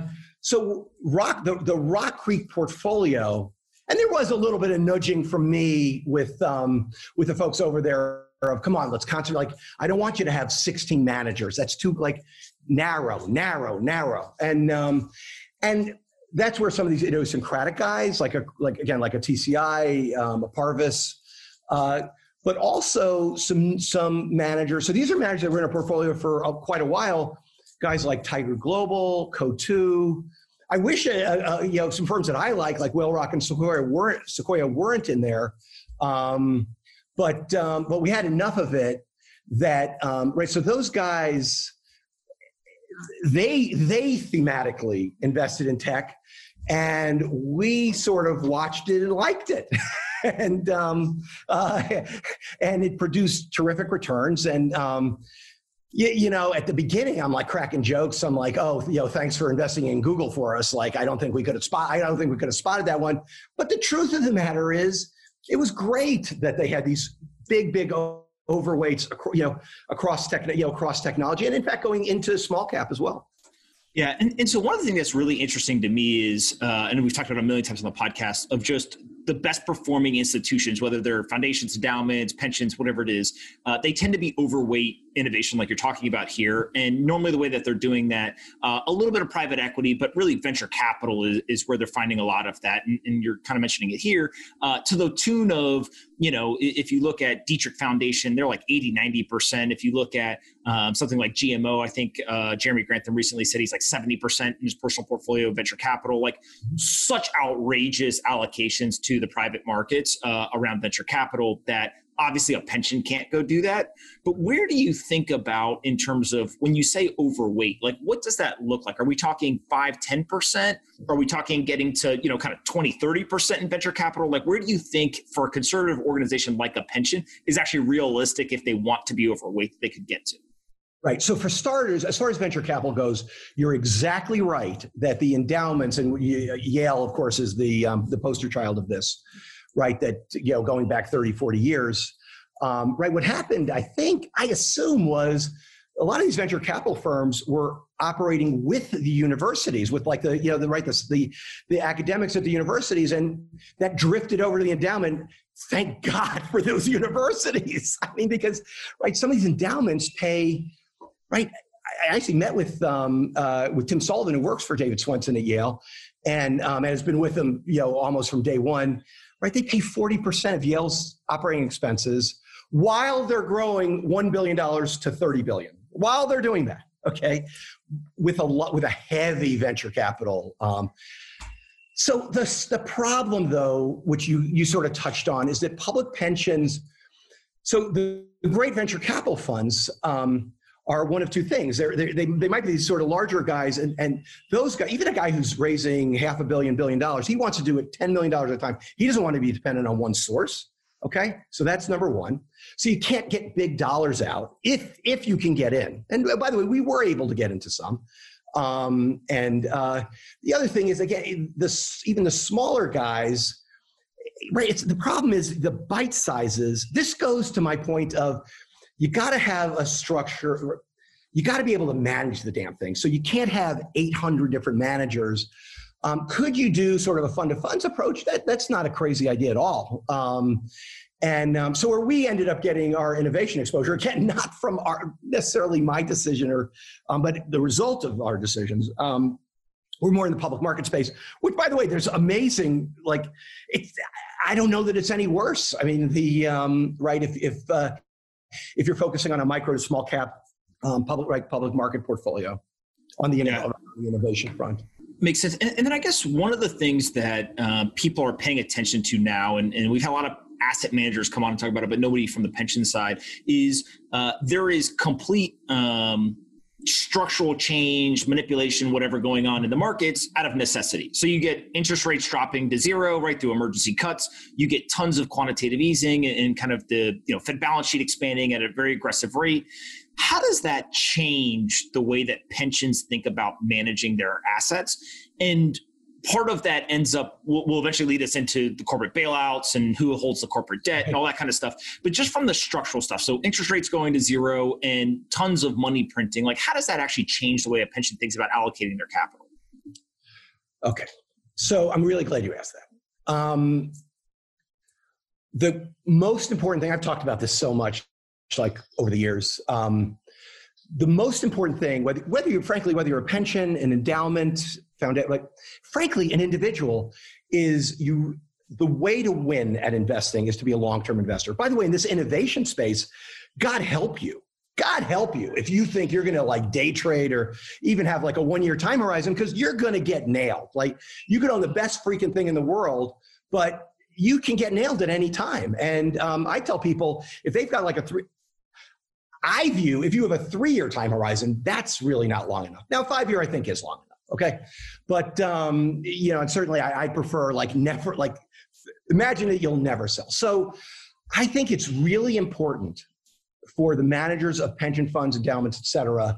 [SPEAKER 3] so rock the, the Rock Creek portfolio, and there was a little bit of nudging from me with um, with the folks over there of come on, let's concentrate. Like I don't want you to have 16 managers. That's too like narrow, narrow, narrow, and um, and that's where some of these idiosyncratic guys, like a like again like a TCI, um, a Parvus. Uh, but also some some managers. So these are managers that were in a portfolio for quite a while, guys like Tiger Global, Coatue. I wish uh, uh, you know some firms that I like, like Whale Rock and Sequoia, weren't Sequoia weren't in there, um, but um, but we had enough of it that um, right. So those guys, they they thematically invested in tech, and we sort of watched it and liked it. and um, uh, and it produced terrific returns. And um, you, you know, at the beginning, I'm like cracking jokes. I'm like, oh, you know, thanks for investing in Google for us. Like, I don't think we could have spot. I don't think we could have spotted that one. But the truth of the matter is, it was great that they had these big, big overweights, you know, across tech, you know, across technology, and in fact, going into small cap as well.
[SPEAKER 2] Yeah, and, and so one of the things that's really interesting to me is, uh, and we've talked about a million times on the podcast, of just the best performing institutions, whether they're foundations, endowments, pensions, whatever it is, uh, they tend to be overweight innovation like you're talking about here. And normally the way that they're doing that, uh, a little bit of private equity, but really venture capital is, is where they're finding a lot of that. And, and you're kind of mentioning it here uh, to the tune of, you know, if you look at Dietrich Foundation, they're like 80, 90%. If you look at um, something like GMO, I think uh, Jeremy Grantham recently said he's like 70% in his personal portfolio of venture capital, like such outrageous allocations to the private markets uh, around venture capital that obviously a pension can't go do that but where do you think about in terms of when you say overweight like what does that look like? Are we talking 5 10% are we talking getting to you know kind of 20 30% in venture capital? Like where do you think for a conservative organization like a pension is actually realistic if they want to be overweight they could get to?
[SPEAKER 3] Right. So, for starters, as far as venture capital goes, you're exactly right that the endowments, and Yale, of course, is the um, the poster child of this, right? That you know, going back 30, 40 years, um, right? What happened, I think, I assume, was a lot of these venture capital firms were operating with the universities, with like the you know the right the the, the academics at the universities, and that drifted over to the endowment. Thank God for those universities. I mean, because right, some of these endowments pay right? I actually met with um, uh, with Tim Sullivan, who works for David Swensen at Yale, and um, and has been with him, you know, almost from day one. Right? They pay forty percent of Yale's operating expenses while they're growing one billion dollars to 30 billion, While they're doing that, okay, with a lot with a heavy venture capital. Um, so the the problem, though, which you you sort of touched on, is that public pensions. So the, the great venture capital funds. Um, are one of two things. They're, they they, they might be these sort of larger guys, and, and those guys, even a guy who's raising half a billion, billion dollars, he wants to do it $10 million at a time. He doesn't want to be dependent on one source. Okay, so that's number one. So you can't get big dollars out if if you can get in. And by the way, we were able to get into some. Um, and uh, the other thing is again, this even the smaller guys, right? It's the problem is the bite sizes. This goes to my point of you got to have a structure. You got to be able to manage the damn thing. So you can't have 800 different managers. Um, could you do sort of a fund to funds approach? That that's not a crazy idea at all. Um, and um, so where we ended up getting our innovation exposure, again, not from our necessarily my decision or, um, but the result of our decisions. Um, we're more in the public market space, which, by the way, there's amazing. Like, it's, I don't know that it's any worse. I mean, the um, right if if uh, if you're focusing on a micro to small cap um, public right public market portfolio on the, yeah. innovation front
[SPEAKER 2] makes sense and, and, then i guess one of the things that uh, people are paying attention to now and, and we've had a lot of asset managers come on and talk about it but nobody from the pension side is uh, there is complete um, structural change, manipulation, whatever going on in the markets out of necessity. So you get interest rates dropping to zero right through emergency cuts. You get tons of quantitative easing and kind of the you know Fed balance sheet expanding at a very aggressive rate. How does that change the way that pensions think about managing their assets? And part of that ends up will, will, eventually lead us into the corporate bailouts and who holds the corporate debt and all that kind of stuff. But just from the structural stuff so interest rates going to zero and tons of money printing like how does that actually change the way a pension thinks about allocating their capital?
[SPEAKER 3] Okay. So i'm really glad you asked that. Um, the most important thing i've talked about this so much like over the years um, the most important thing whether, whether you frankly whether you're a pension an endowment found out like frankly an individual is you the way to win at investing is to be a long-term investor. By the way in this innovation space god help you. God help you if you think you're to like day trade or even have like a one year time horizon because you're to get nailed. Like you could own the best freaking thing in the world but you can get nailed at any time. And um, i tell people if they've got like a three I view if you have a three year time horizon, that's really not long enough. Now, five year I think is long Okay. But, um, you know, and certainly I, I prefer like never, like, imagine that you'll never sell. So I think it's really important for the managers of pension funds, endowments, et cetera,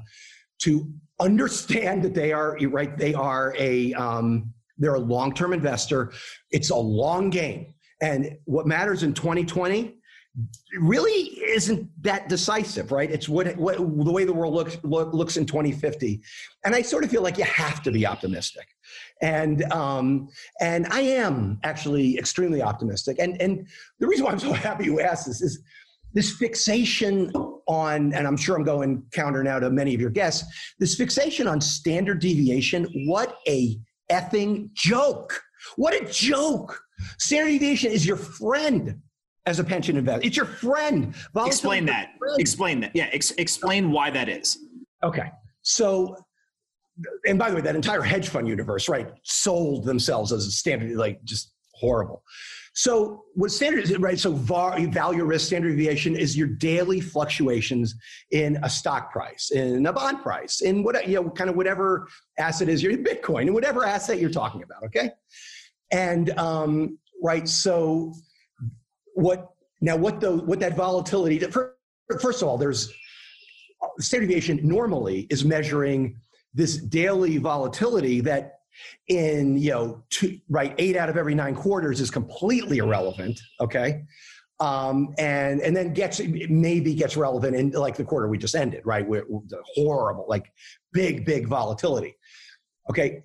[SPEAKER 3] to understand that they are, right, they are a, um, they're a long-term investor. It's a long game. And what matters in 2020 really isn't that decisive, right? It's what, what the way the world looks look, looks in 2050, and I sort of feel like you have to be optimistic, and um, and I am actually extremely optimistic, and and the reason why I'm so happy you asked this is this fixation on, and I'm sure I'm going counter now to many of your guests, this fixation on standard deviation. What a effing joke! What a joke! Standard deviation is your friend as a pension investor. It's your friend.
[SPEAKER 2] Volatility explain that. Friend. Explain that. Yeah, ex- explain why that is.
[SPEAKER 3] Okay. So, and by the way, that entire hedge fund universe, right, sold themselves as a standard, like just horrible. So, what standard is, it, right? So, var, value risk standard deviation is your daily fluctuations in a stock price, in a bond price, in what, you know, kind of whatever asset is your Bitcoin, and whatever asset you're talking about, okay? And, um, right, so what now what the what that volatility first of all there's standard deviation normally is measuring this daily volatility that in you know two, right eight out of every nine quarters is completely irrelevant okay? Um, and and then gets maybe gets relevant in like the quarter we just ended right with, with horrible like big big volatility okay?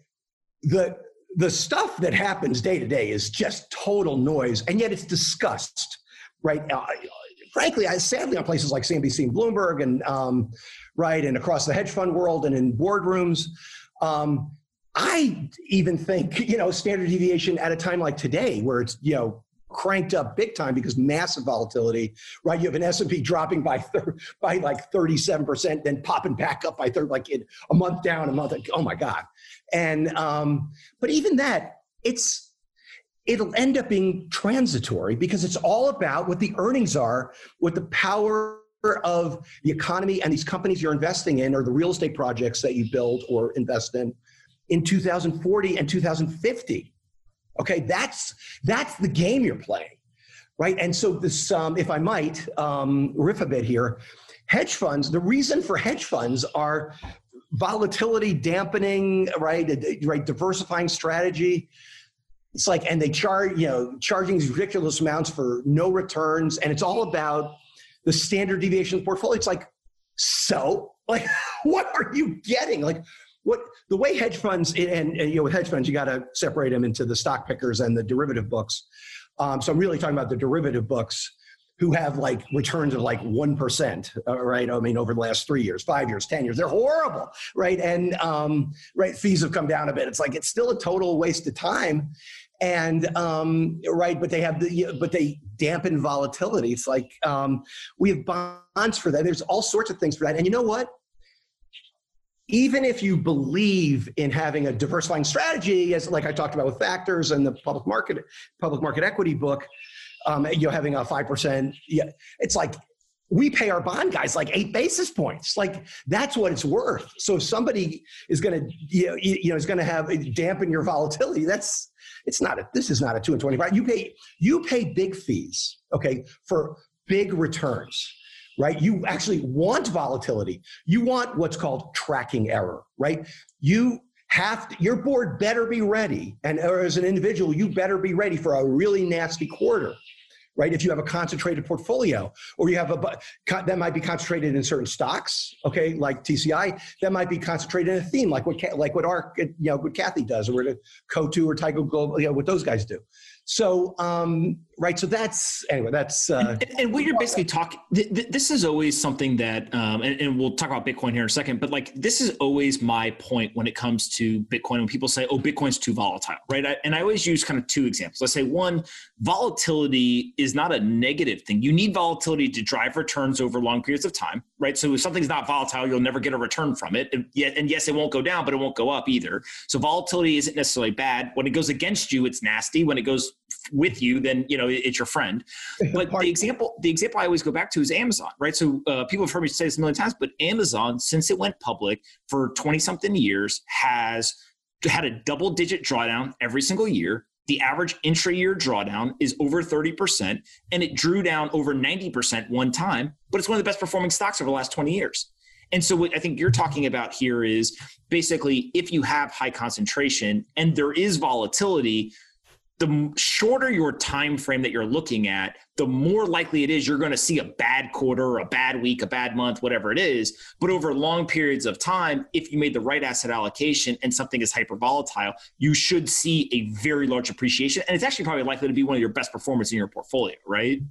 [SPEAKER 3] The the stuff that happens day to day is just total noise, and yet it's discussed, right? Uh, frankly, I, sadly, on places like CNBC and Bloomberg, and um, right, and across the hedge fund world, and in boardrooms. Um, I even think, you know, standard deviation at a time like today, where it's, you know, cranked up big time because massive volatility, right? You have an S&P dropping by thir- by like 37%, then popping back up by third, like in a month down, a month, oh my God. And, um, but even that, it's, it'll end up being transitory because it's all about what the earnings are, what the power of the economy and these companies you're investing in or the real estate projects that you build or invest in in 2040 and 2050 Okay, that's that's the game you're playing, right? And so this, um, if I might um, riff a bit here, hedge funds. The reason for hedge funds are volatility dampening, right? Right, diversifying strategy. It's like, and they charge, you know, charging these ridiculous amounts for no returns, and it's all about the standard deviation portfolio. It's like, so, like, what are you getting? Like, what the way hedge funds and, and you know with hedge funds you got to separate them into the stock pickers and the derivative books. Um, so I'm really talking about the derivative books who have like returns of like 1%, uh, right? I mean, over the last three years, five years, 10 years, they're horrible, right? And, um, right, fees have come down a bit. It's like, it's still a total waste of time. And, um, right, but they have the, but they dampen volatility. It's like, um, we have bonds for that. There's all sorts of things for that. And you know what? Even if you believe in having a diversifying strategy, as like I talked about with factors and the public market public market equity book, um, you know, having a five percent, yeah, it's like we pay our bond guys like eight basis points. Like that's what it's worth. So if somebody is going to, you know, you know, is going to have dampen your volatility, that's it's not a. This is not a two and twenty five. You pay you pay big fees, okay, for big returns right? You actually want volatility. You want what's called tracking error, right? You have to, your board better be ready, and as an individual, you better be ready for a really nasty quarter right? If you have a concentrated portfolio, or you have a that might be concentrated in certain stocks, okay, like TCI, that might be concentrated in a theme, like what like what our you know what Cathie does, or what Coatue or Tiger Global, you know, what those guys do. So, um, right. So that's anyway. That's uh,
[SPEAKER 2] and, and, what you're basically talking. Th- th- this is always something that, um, and, and, we'll talk about Bitcoin here in a second. But like, this is always my point when it comes to Bitcoin. When people say, "Oh, Bitcoin's too volatile," right? I, and I always use kind of two examples. I say one, volatility is not a negative thing. You need volatility to drive returns over long periods of time, right? So if something's not volatile, you'll never get a return from it. And, yet, and yes, it won't go down, but it won't go up either. So volatility isn't necessarily bad. When it goes against you, it's nasty. When it goes with you, then you know it's your friend. But the example, the example I always go back to is Amazon, right? So uh, people have heard me say this a million times, but Amazon, since it went public for twenty something years, has had a double digit drawdown every single year. The average intra-year drawdown is over 30%, and it drew down over 90% one time, but it's one of the best performing stocks over the last 20 years. And so what I think you're talking about here is basically if you have high concentration and there is volatility, the shorter your time frame that you're looking at the more likely it is you're going to see a bad quarter a bad week a bad month whatever it is. But over long periods of time if you made the right asset allocation and something is hyper volatile you should see a very large appreciation and it's actually probably likely to be one of your best performers in your portfolio right?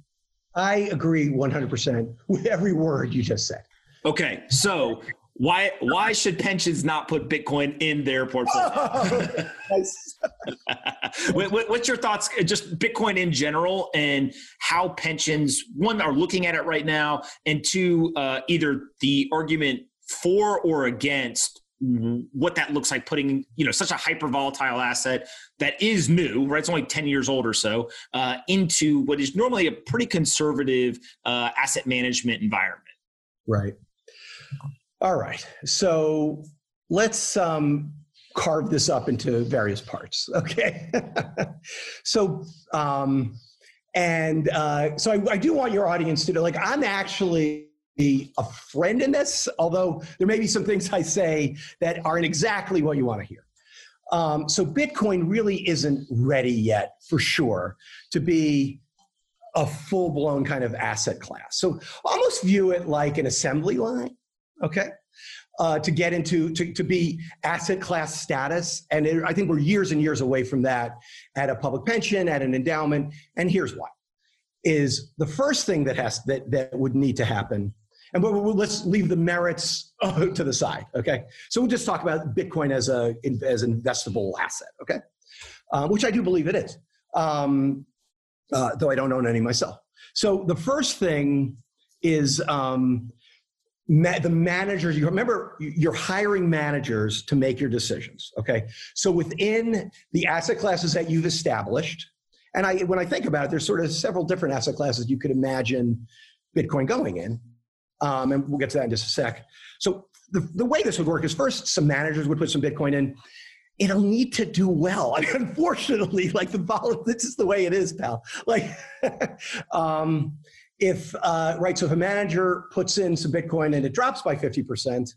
[SPEAKER 3] I agree 100% with every word you just said.
[SPEAKER 2] Okay so why why should pensions not put Bitcoin in their portfolio? What's your thoughts? Just Bitcoin in general, and how pensions one are looking at it right now, and two, uh, either the argument for or against what that looks like putting you know such a hyper volatile asset that is new right it's only 10 years old or so uh, into what is normally a pretty conservative uh, asset management environment
[SPEAKER 3] right all right. So let's um, carve this up into various parts. Okay. so, um, and uh, so I, I, do want your audience to know like, I'm actually a friend in this, although there may be some things I say that aren't exactly what you want to hear. Um, so, Bitcoin really isn't ready yet, for sure, to be a full blown kind of asset class. So, almost view it like an assembly line okay. Uh, to get into to, to be asset class status. And it, i think we're years and years away from that at a public pension at an endowment. And here's why. Is the first thing that has that that would need to happen and we'll, we'll, let's leave the merits uh, to the side okay? So we'll just talk about bitcoin as a as an investable asset okay? Uh, which i do believe it is. Um, uh, though i don't own any myself. So the first thing is um, Ma- the managers you remember you're hiring managers to make your decisions okay so within the asset classes that you've established and i when i think about it there's sort of several different asset classes you could imagine bitcoin going in um, and we'll get to that in just a sec so the, the way this would work is first some managers would put some bitcoin in it'll need to do well. I mean, unfortunately, like the vol, this is the way it is, pal. Like, um, if uh, right so if a manager puts in some bitcoin and it drops by 50%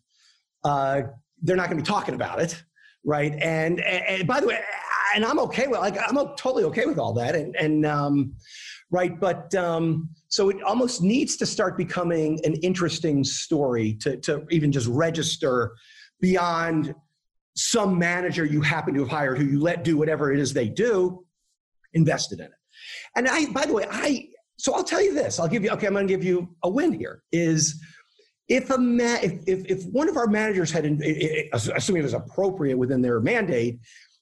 [SPEAKER 3] uh, they're not going to be talking about it right? And, and, by the way and i'm okay with like i'm totally okay with all that. And and um, right but um, so it almost needs to start becoming an interesting story to, to even just register beyond some manager you happen to have hired who you let do whatever it is they do invested in it. And i by the way i so I'll tell you this. I'll give you. Okay, I'm going to give you a win here. Is if a ma- if, if, if one of our managers had, in assuming it was appropriate within their mandate,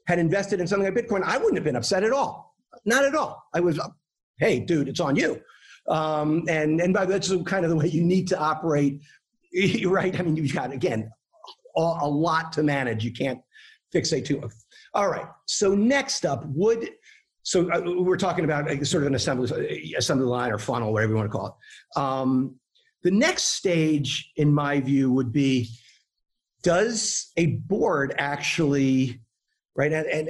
[SPEAKER 3] had invested in something like Bitcoin, I wouldn't have been upset at all. Not at all. I was, hey, dude, it's on you. Um, and and by that's kind of the way you need to operate, right? I mean, you've got again a, a lot to manage. You can't fixate too much. All right. So next up, would so uh, we're talking about sort of an assembly, assembly line or funnel, whatever you want to call it. Um, the next stage, in my view, would be does a board actually, right, and, and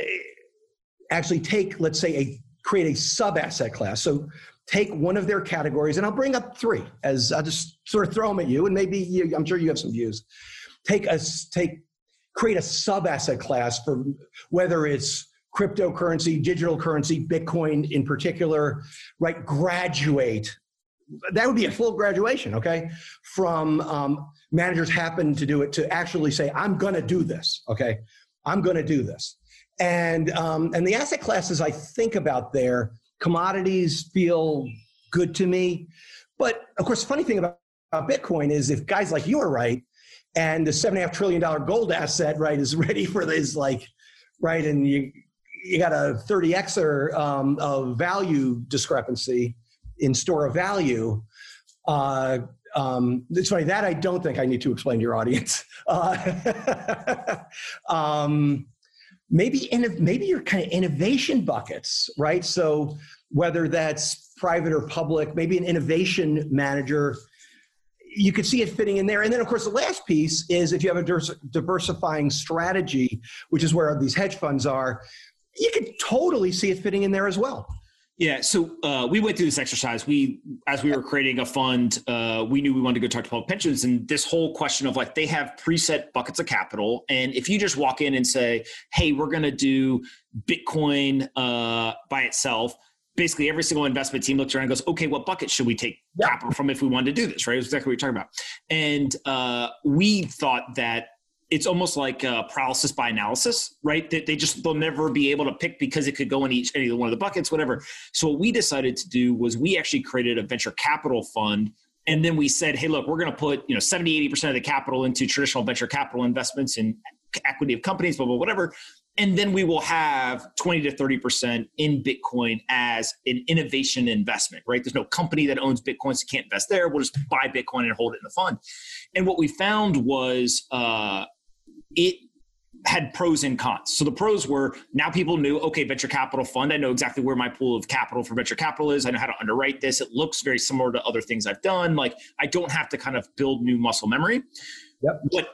[SPEAKER 3] actually take, let's say, a create a sub asset class. So take one of their categories, and I'll bring up three as I'll just sort of throw them at you, and maybe you, I'm sure you have some views. Take a take create a sub asset class for whether it's cryptocurrency, digital currency, Bitcoin in particular, right, graduate. That would be a full graduation, okay? From um, managers happen to do it to actually say, I'm to do this, okay? I'm to do this. And, um, and the asset classes I think about there, commodities feel good to me. But of course, funny thing about, about Bitcoin is if guys like you are right, and the seven and a half trillion dollar gold asset, right, is ready for this, like, right, and you you got a 30xer um, of value discrepancy in store of value. Uh, um, it's funny that I don't think I need to explain to your audience. Uh, um, maybe in, maybe your kind of innovation buckets, right? So whether that's private or public, maybe an innovation manager, you could see it fitting in there. And then, of course, the last piece is if you have a diversifying strategy, which is where these hedge funds are, you could totally see it fitting in there as well.
[SPEAKER 2] Yeah, so uh, we went through this exercise. We, as we were creating a fund, uh, we knew we wanted to go talk to public pensions, and this whole question of like they have preset buckets of capital, and if you just walk in and say, "Hey, we're going to do Bitcoin uh, by itself," basically every single investment team looks around and goes, "Okay, what bucket should we take capital from if we wanted to do this?" Right? That's exactly what you're talking about. And uh, we thought that it's almost like uh, paralysis by analysis, right? That they, just they'll never be able to pick because it could go in each any one of the buckets, whatever. So what we decided to do was we actually created a venture capital fund, and then we said, hey, look, we're going to put you know 70, 80 percent of the capital into traditional venture capital investments in equity of companies, blah blah whatever, and then we will have 20 to 30 percent in Bitcoin as an innovation investment, right? There's no company that owns Bitcoin, so you can't invest there. We'll just buy Bitcoin and hold it in the fund. And what we found was. Uh, it had pros and cons. So the pros were now people knew, okay, venture capital fund. I know exactly where my pool of capital for venture capital is. I know how to underwrite this. It looks very similar to other things I've done. Like I don't have to kind of build new muscle memory. Yep. What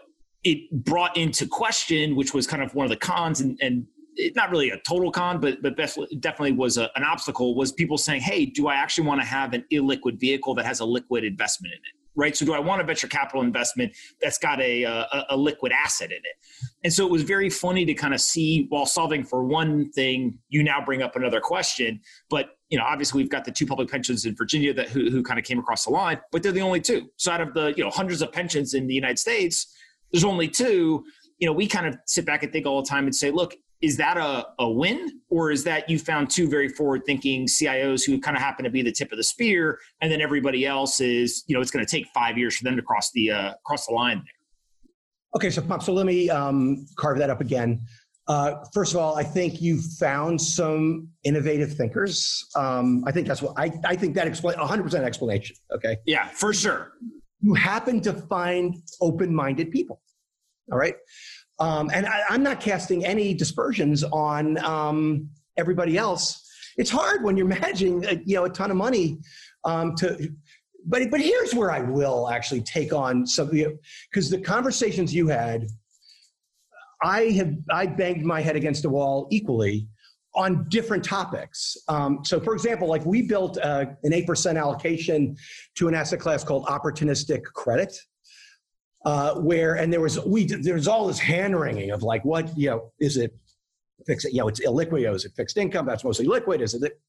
[SPEAKER 2] it brought into question, which was kind of one of the cons and, and it, not really a total con, but but definitely was a, an obstacle. Was people saying, "Hey, do I actually want to have an illiquid vehicle that has a liquid investment in it?" Right? So do I want a venture capital investment that's got a, uh, a, a, liquid asset in it? And so it was very funny to kind of see while solving for one thing, you now bring up another question. But you know, obviously we've got the two public pensions in Virginia that who, who kind of came across the line, but they're the only two. So out of the you know hundreds of pensions in the United States, there's only two. You know, we kind of sit back and think all the time and say, look, is that a, a win or is that you found two very forward thinking cios who kind of happen to be the tip of the spear and then everybody else is you know it's going to take five years for them to cross the uh, cross the line there?
[SPEAKER 3] Okay so Pomp so let me um, carve that up again. Uh, first of all i think you found some innovative thinkers. Um, i think that's what i, I think that explains 100% explanation okay?
[SPEAKER 2] Yeah for sure.
[SPEAKER 3] You happen to find open-minded people all right um, and I, am not casting any dispersions on um, everybody else. It's hard when you're managing, a, uh, you know, a ton of money um, to. But but here's where I will actually take on some because the conversations you had, I have I banged my head against the wall equally on different topics. Um, so, for example, like we built uh, an eight percent allocation to an asset class called opportunistic credit uh, where and there was we there was all this hand wringing of like what you know is it fixed you know it's illiquid is it fixed income? That's mostly liquid. Is it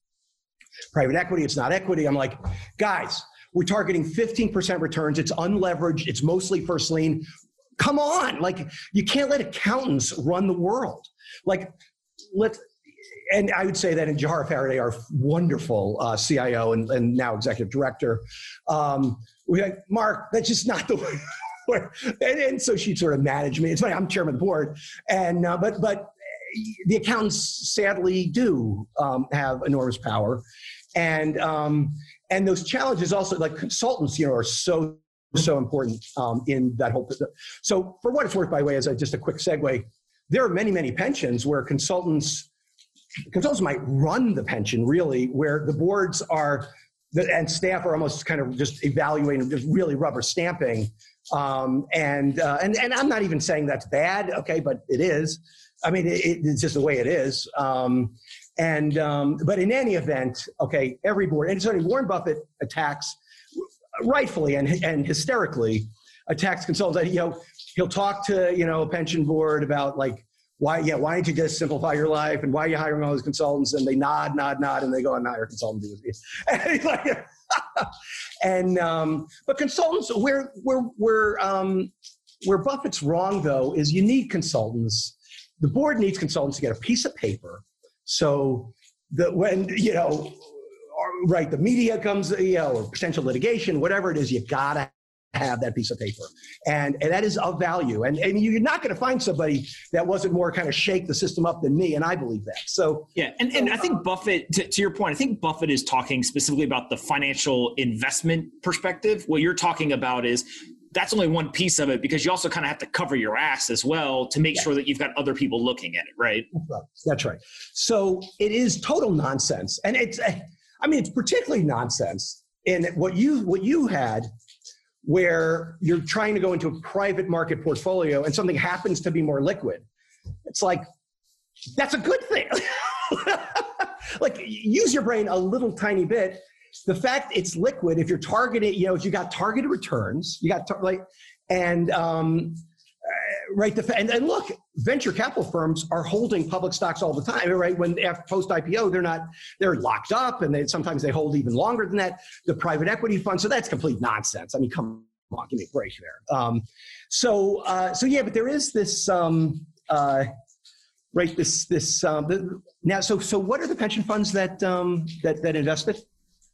[SPEAKER 3] private equity? It's not equity. I'm like guys we're targeting 15% returns. It's unleveraged. It's mostly first lien. Come on. Like you can't let accountants run the world. Like let and I would say that in Johara Farhadieh, our wonderful uh, CIO and, and, now executive director, um, we like, Marc, that's just not the way and, and, so she sort of managed me. It's funny, I'm chairman of the board, and uh, but but the accountants sadly do um, have enormous power, and um, and those challenges also like consultants, you know, are so so important um, in that whole. So for what it's worth, by the way, as a, just a quick segue, there are many many pensions where consultants consultants might run the pension really, where the boards are and staff are almost kind of just evaluating, just really rubber stamping um, and, uh, and, and I'm not even saying that's bad, okay, but it is. I mean, it, it's just the way it is. Um, and, um, but in any event, okay, every board, and certainly Warren Buffett attacks, rightfully and, and hysterically, attacks consultants. You know, he'll talk to, you know, a pension board about like, why, yeah, why don't you just simplify your life and why are you hiring all these consultants? And they nod, nod, nod, and they go and hire consultants with me. and um, but consultants, where where where um, where Buffett's wrong though is you need consultants. The board needs consultants to get a piece of paper. So that when you know, right, the media comes, you know, or potential litigation, whatever it is, you gotta have that piece of paper. And, and that is of value. And, and you're not going to find somebody that wasn't more kind of shake the system up than me. And I believe that. So,
[SPEAKER 2] yeah. And, and I think Buffett, to, to your point, I think Buffett is talking specifically about the financial investment perspective. What you're talking about is that's only one piece of it because you also kind of have to cover your ass as well to make yeah. sure that you've got other people looking at it, right?
[SPEAKER 3] That's right. That's right. So it is total nonsense. And it's, I mean, it's particularly nonsense in what you, what you had where you're trying to go into a private market portfolio and something happens to be more liquid. It's like, that's a good thing. like use your brain a little tiny bit. The fact it's liquid, if you're targeted, you know, if you got targeted returns, you got tar- like, and um, right, the and, and look, venture capital firms are holding public stocks all the time, right? When after post IPO, they're not they're locked up, and they sometimes they hold even longer than that. The private equity fund, so that's complete nonsense. I mean, come on, give me a break there. Um, so, uh, so yeah, but there is this. Um, uh, right this this um, the, now so so what are the pension funds that um, that that invested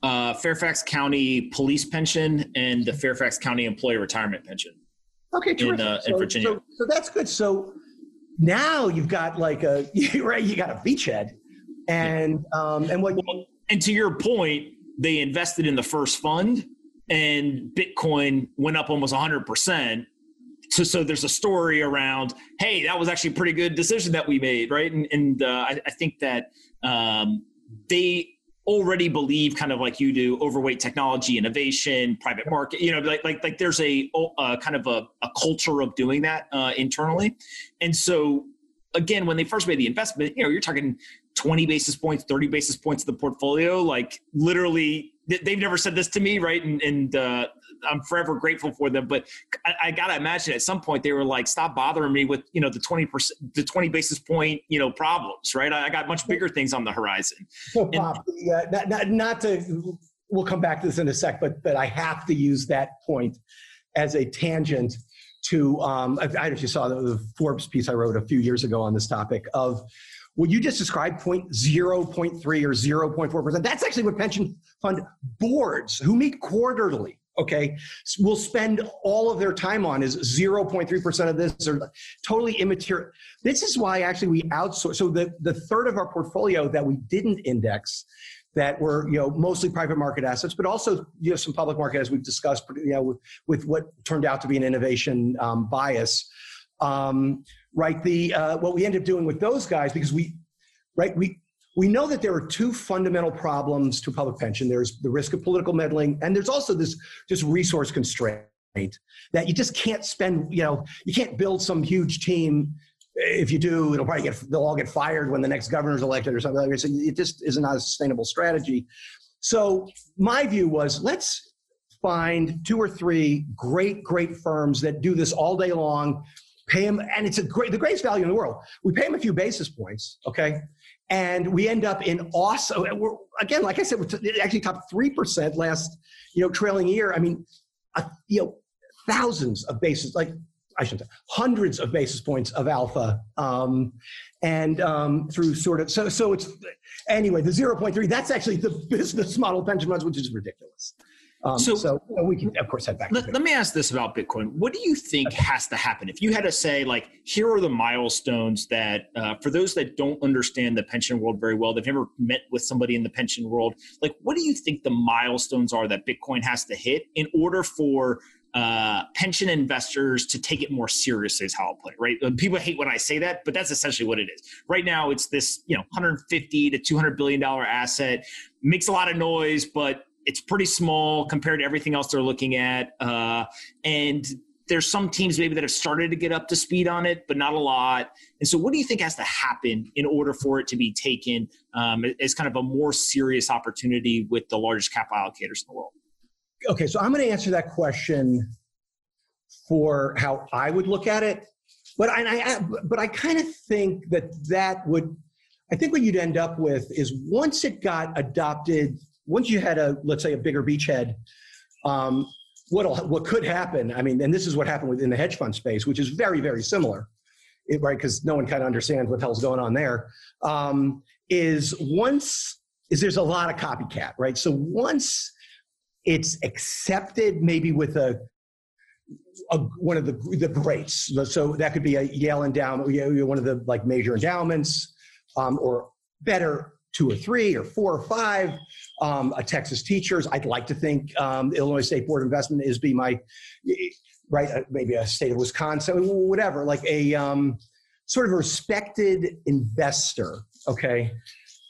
[SPEAKER 2] uh, fairfax county police pension and the fairfax county employee retirement pension
[SPEAKER 3] okay
[SPEAKER 2] in, uh, in virginia.
[SPEAKER 3] so, so, that's good. So now you've got like a right you got a beachhead. And um and what
[SPEAKER 2] well, and to your point they invested in the first fund and bitcoin went up almost 100% so, so there's a story around, hey, that was actually a pretty good decision that we made, right? And, and uh, I, I, think that um, they already believe, kind of like you do, overweight technology, innovation, private market. You know, like like like there's a uh, kind of a, a, culture of doing that uh, internally, and so again, when they first made the investment, you know, you're talking 20 basis points, 30 basis points of the portfolio, like literally they've never said this to me, right? And, and uh, I'm forever grateful for them. But I, I, gotta imagine at some point they were like, stop bothering me with you know the 20 percent, the 20 basis point you know problems, right? I, I got much bigger things on the horizon.
[SPEAKER 3] So, Pomp, and, yeah, not, not, not to. We'll come back to this in a sec, but but I have to use that point as a tangent to. Um, I, I don't know if you saw the, the Forbes piece I wrote a few years ago on this topic of what you just described, point zero, point three, or zero point four percent. That's actually what pension fund boards who meet quarterly okay? Will spend all of their time on is 0.3% of this or totally immaterial. This is why actually we outsource so the, the third of our portfolio that we didn't index that were you know mostly private market assets but also you know some public market as we've discussed you know with, with what turned out to be an innovation um, bias. Um, right the uh, what we ended up doing with those guys because we right we we know that there are two fundamental problems to public pension. There's the risk of political meddling, and there's also this just resource constraint that you just can't spend. You know, you can't build some huge team. If you do, it'll probably get they'll all get fired when the next governor's elected or something like that. So it just is not a sustainable strategy. So my view was let's find two or three great, great firms that do this all day long. Pay them, and it's a great, the greatest value in the world. We pay them a few basis points, okay, and we end up in awesome. We're, again, like I said, we're actually top three percent last you know trailing year. I mean, you know, thousands of basis like I shouldn't say hundreds of basis points of alpha, um, and um, through sort of so so it's anyway the zero point three. That's actually the business model pension funds, which is ridiculous. Um, so, so we can, of course, head back.
[SPEAKER 2] Let, let, me ask this about Bitcoin. What do you think okay. has to happen? If you had to say, like, here are the milestones that, uh, for those that don't understand the pension world very well, they've never met with somebody in the pension world, like, what do you think the milestones are that Bitcoin has to hit in order for uh, pension investors to take it more seriously is how I'll put it, right? People hate when I say that, but that's essentially what it is. Right now, it's this, you know, 150 to 200 billion dollar asset, makes a lot of noise, but it's pretty small compared to everything else they're looking at. Uh, and there's some teams maybe that have started to get up to speed on it, but not a lot. And so, what do you think has to happen in order for it to be taken um, as kind of a more serious opportunity with the largest capital allocators in the world?
[SPEAKER 3] Okay, so I'm going to answer that question for how I would look at it, but I, I but I kind of think that that would. I think what you'd end up with is once it got adopted once you had a let's say a bigger beachhead, um, what what could happen? I mean, and this is what happened within the hedge fund space, which is very very similar, it, right? Because no one kind of understands what the hell's going on there. Um, is once is there's a lot of copycat, right? So once it's accepted, maybe with a a, one of the the greats. So that could be a Yale endowment, one of the like major endowments, um, or better two or three or four or five. Um, a Texas teachers. I'd like to think um, Illinois State Board of Investment is be my right. Uh, maybe a state of Wisconsin, whatever. Like a um, sort of respected investor. Okay.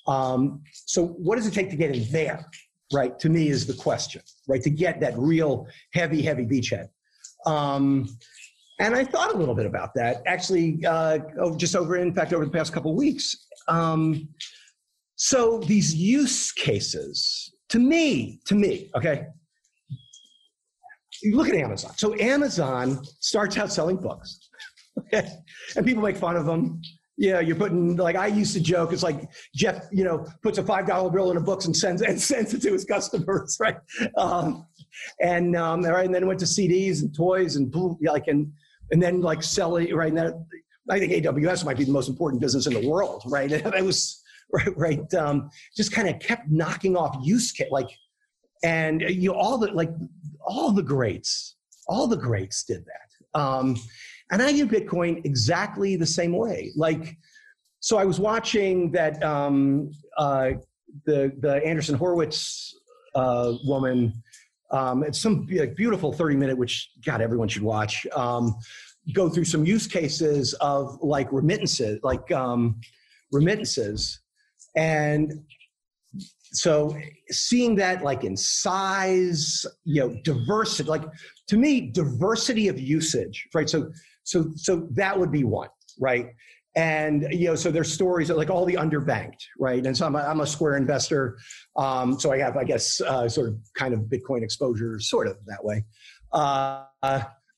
[SPEAKER 3] Um, so what does it take to get in there? Right. To me is the question. Right. To get that real heavy, heavy beachhead. Um, and I thought a little bit about that actually, uh, just over, in fact, over the past couple weeks. Um, So these use cases, to me, to me, okay. You look at Amazon. So Amazon starts out selling books, okay, and people make fun of them. Yeah, you're putting like I used to joke. It's like Jeff, you know, puts a five dollar bill in a book and sends and sends it to his customers, right? Um, and um, right, and then went to CDs and toys and like and and then like selling right now. I think AWS might be the most important business in the world, right? It was right, right. Um, just kind of kept knocking off use case, like, and you all the like all the greats, all the greats did that. Um, and I view Bitcoin exactly the same way. Like, so I was watching that um, uh, the the Andreessen Horowitz uh, woman. Um, it's some like, beautiful 30 minute, which God, everyone should watch. Um, go through some use cases of like remittances, like um, remittances, and so seeing that like in size, you know, diversity, like to me, diversity of usage, right? So so so that would be one, right? And you know, so there's stories like all the underbanked, right? And so I'm a, I'm a Square investor, um, so I have, I guess, uh, sort of kind of Bitcoin exposure, sort of that way. Uh,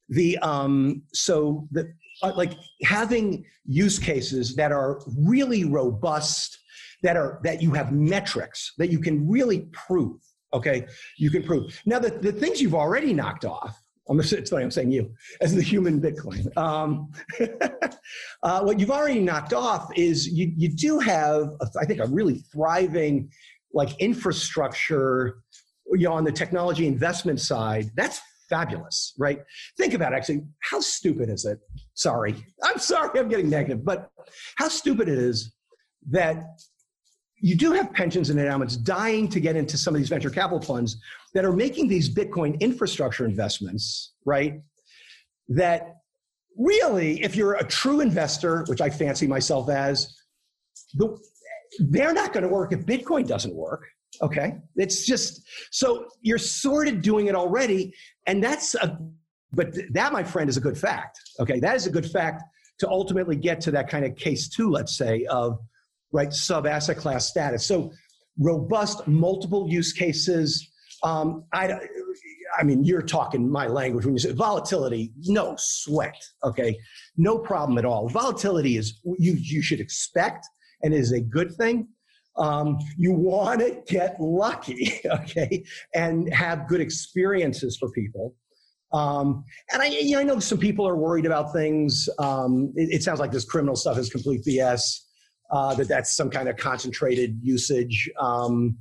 [SPEAKER 3] the um, so the uh, like having use cases that are really robust, that are that you have metrics that you can really prove. Okay, you can prove. Now the, the things you've already knocked off I'm, it's funny, I'm saying you as the human Bitcoin. Um, uh, what you've already knocked off is you, you do have, a, I think, a really thriving like infrastructure you know, on the technology investment side. That's fabulous, right? Think about it, actually, how stupid is it? Sorry, I'm sorry, I'm getting negative, but how stupid it is that you do have pensions and endowments dying to get into some of these venture capital funds that are making these Bitcoin infrastructure investments, right? That really, if you're a true investor, which I fancy myself as, the, they're not going to work if Bitcoin doesn't work. Okay. It's just so you're sort of doing it already. And that's a, but that, my friend, is a good fact. Okay. That is a good fact to ultimately get to that kind of case two, let's say, of right sub asset class status. So robust multiple use cases, um, I, I mean, you're talking my language when you say volatility, no sweat, okay? No problem at all. Volatility is, you, you should expect and is a good thing. Um, you want to get lucky, okay, and have good experiences for people. Um, and I, you know, I know some people are worried about things. Um, it, it, sounds like this criminal stuff is complete BS. Uh, that that's some kind of concentrated usage. Um,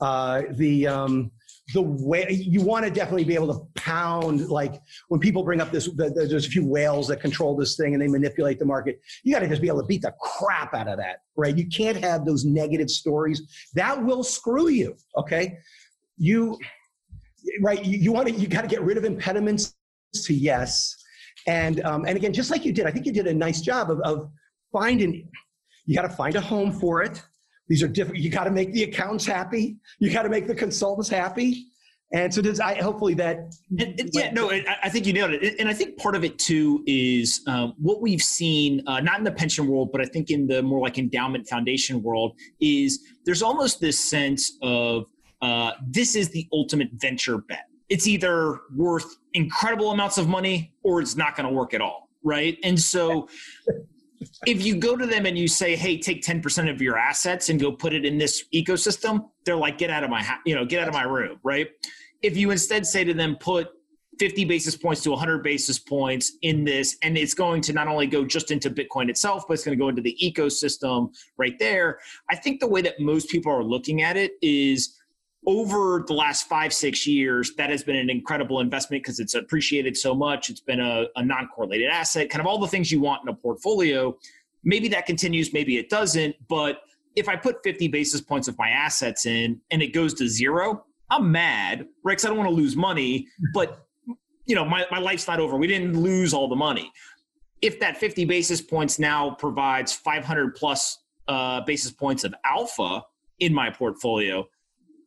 [SPEAKER 3] uh, the um, the way you want to definitely be able to pound like when people bring up this the, the, there's a few whales that control this thing and they manipulate the market you got to just be able to beat the crap out of that right? You can't have those negative stories. That will screw you okay? You right you, want to you got to get rid of impediments to yes. And um, and again just like you did i think you did a nice job of, of finding you got to find a home for it these are different. You got to make the accountants happy. You got to make the consultants happy. And so does I hopefully that.
[SPEAKER 2] And, and, yeah, no, I think you nailed it. And I think part of it too is um, what we've seen, uh, not in the pension world, but I think in the more like endowment foundation world, is there's almost this sense of uh, this is the ultimate venture bet. It's either worth incredible amounts of money or it's not going to work at all, right? And so if you go to them and you say, "Hey, take ten percent of your assets and go put it in this ecosystem," they're like, "Get out of my, you know, get out of my room," right? If you instead say to them, "Put 50 basis points to 100 basis points in this and it's going to not only go just into bitcoin itself but it's going to go into the ecosystem right there i think the way that most people are looking at it is over the last five, six years, that has been an incredible investment because it's appreciated so much. It's been a, a non correlated asset, kind of all the things you want in a portfolio. Maybe that continues, maybe it doesn't. But if I put 50 basis points of my assets in and it goes to zero, I'm mad, right? Because I don't want to lose money, but you know, my, my life's not over. We didn't lose all the money. If that 50 basis points now provides 500 plus uh, basis points of alpha in my portfolio,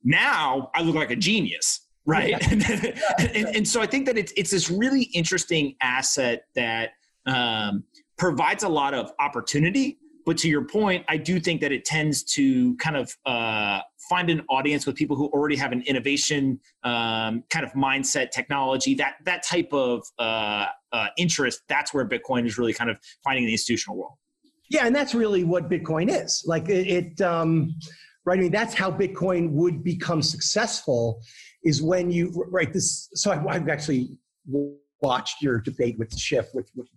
[SPEAKER 2] now I look like a genius, right? Yeah. and, and, so I think that it's it's this really interesting asset that um, provides a lot of opportunity, But to your point, I do think that it tends to kind of uh, find an audience with people who already have an innovation um, kind of mindset, technology, that that type of uh, uh, interest. That's where Bitcoin is really kind of finding the institutional world.
[SPEAKER 3] Yeah, and that's really what Bitcoin is. Like it, it um, right? I mean, that's how Bitcoin would become successful. Is when you right this. So I've, I've actually watched your debate with Schiff with, with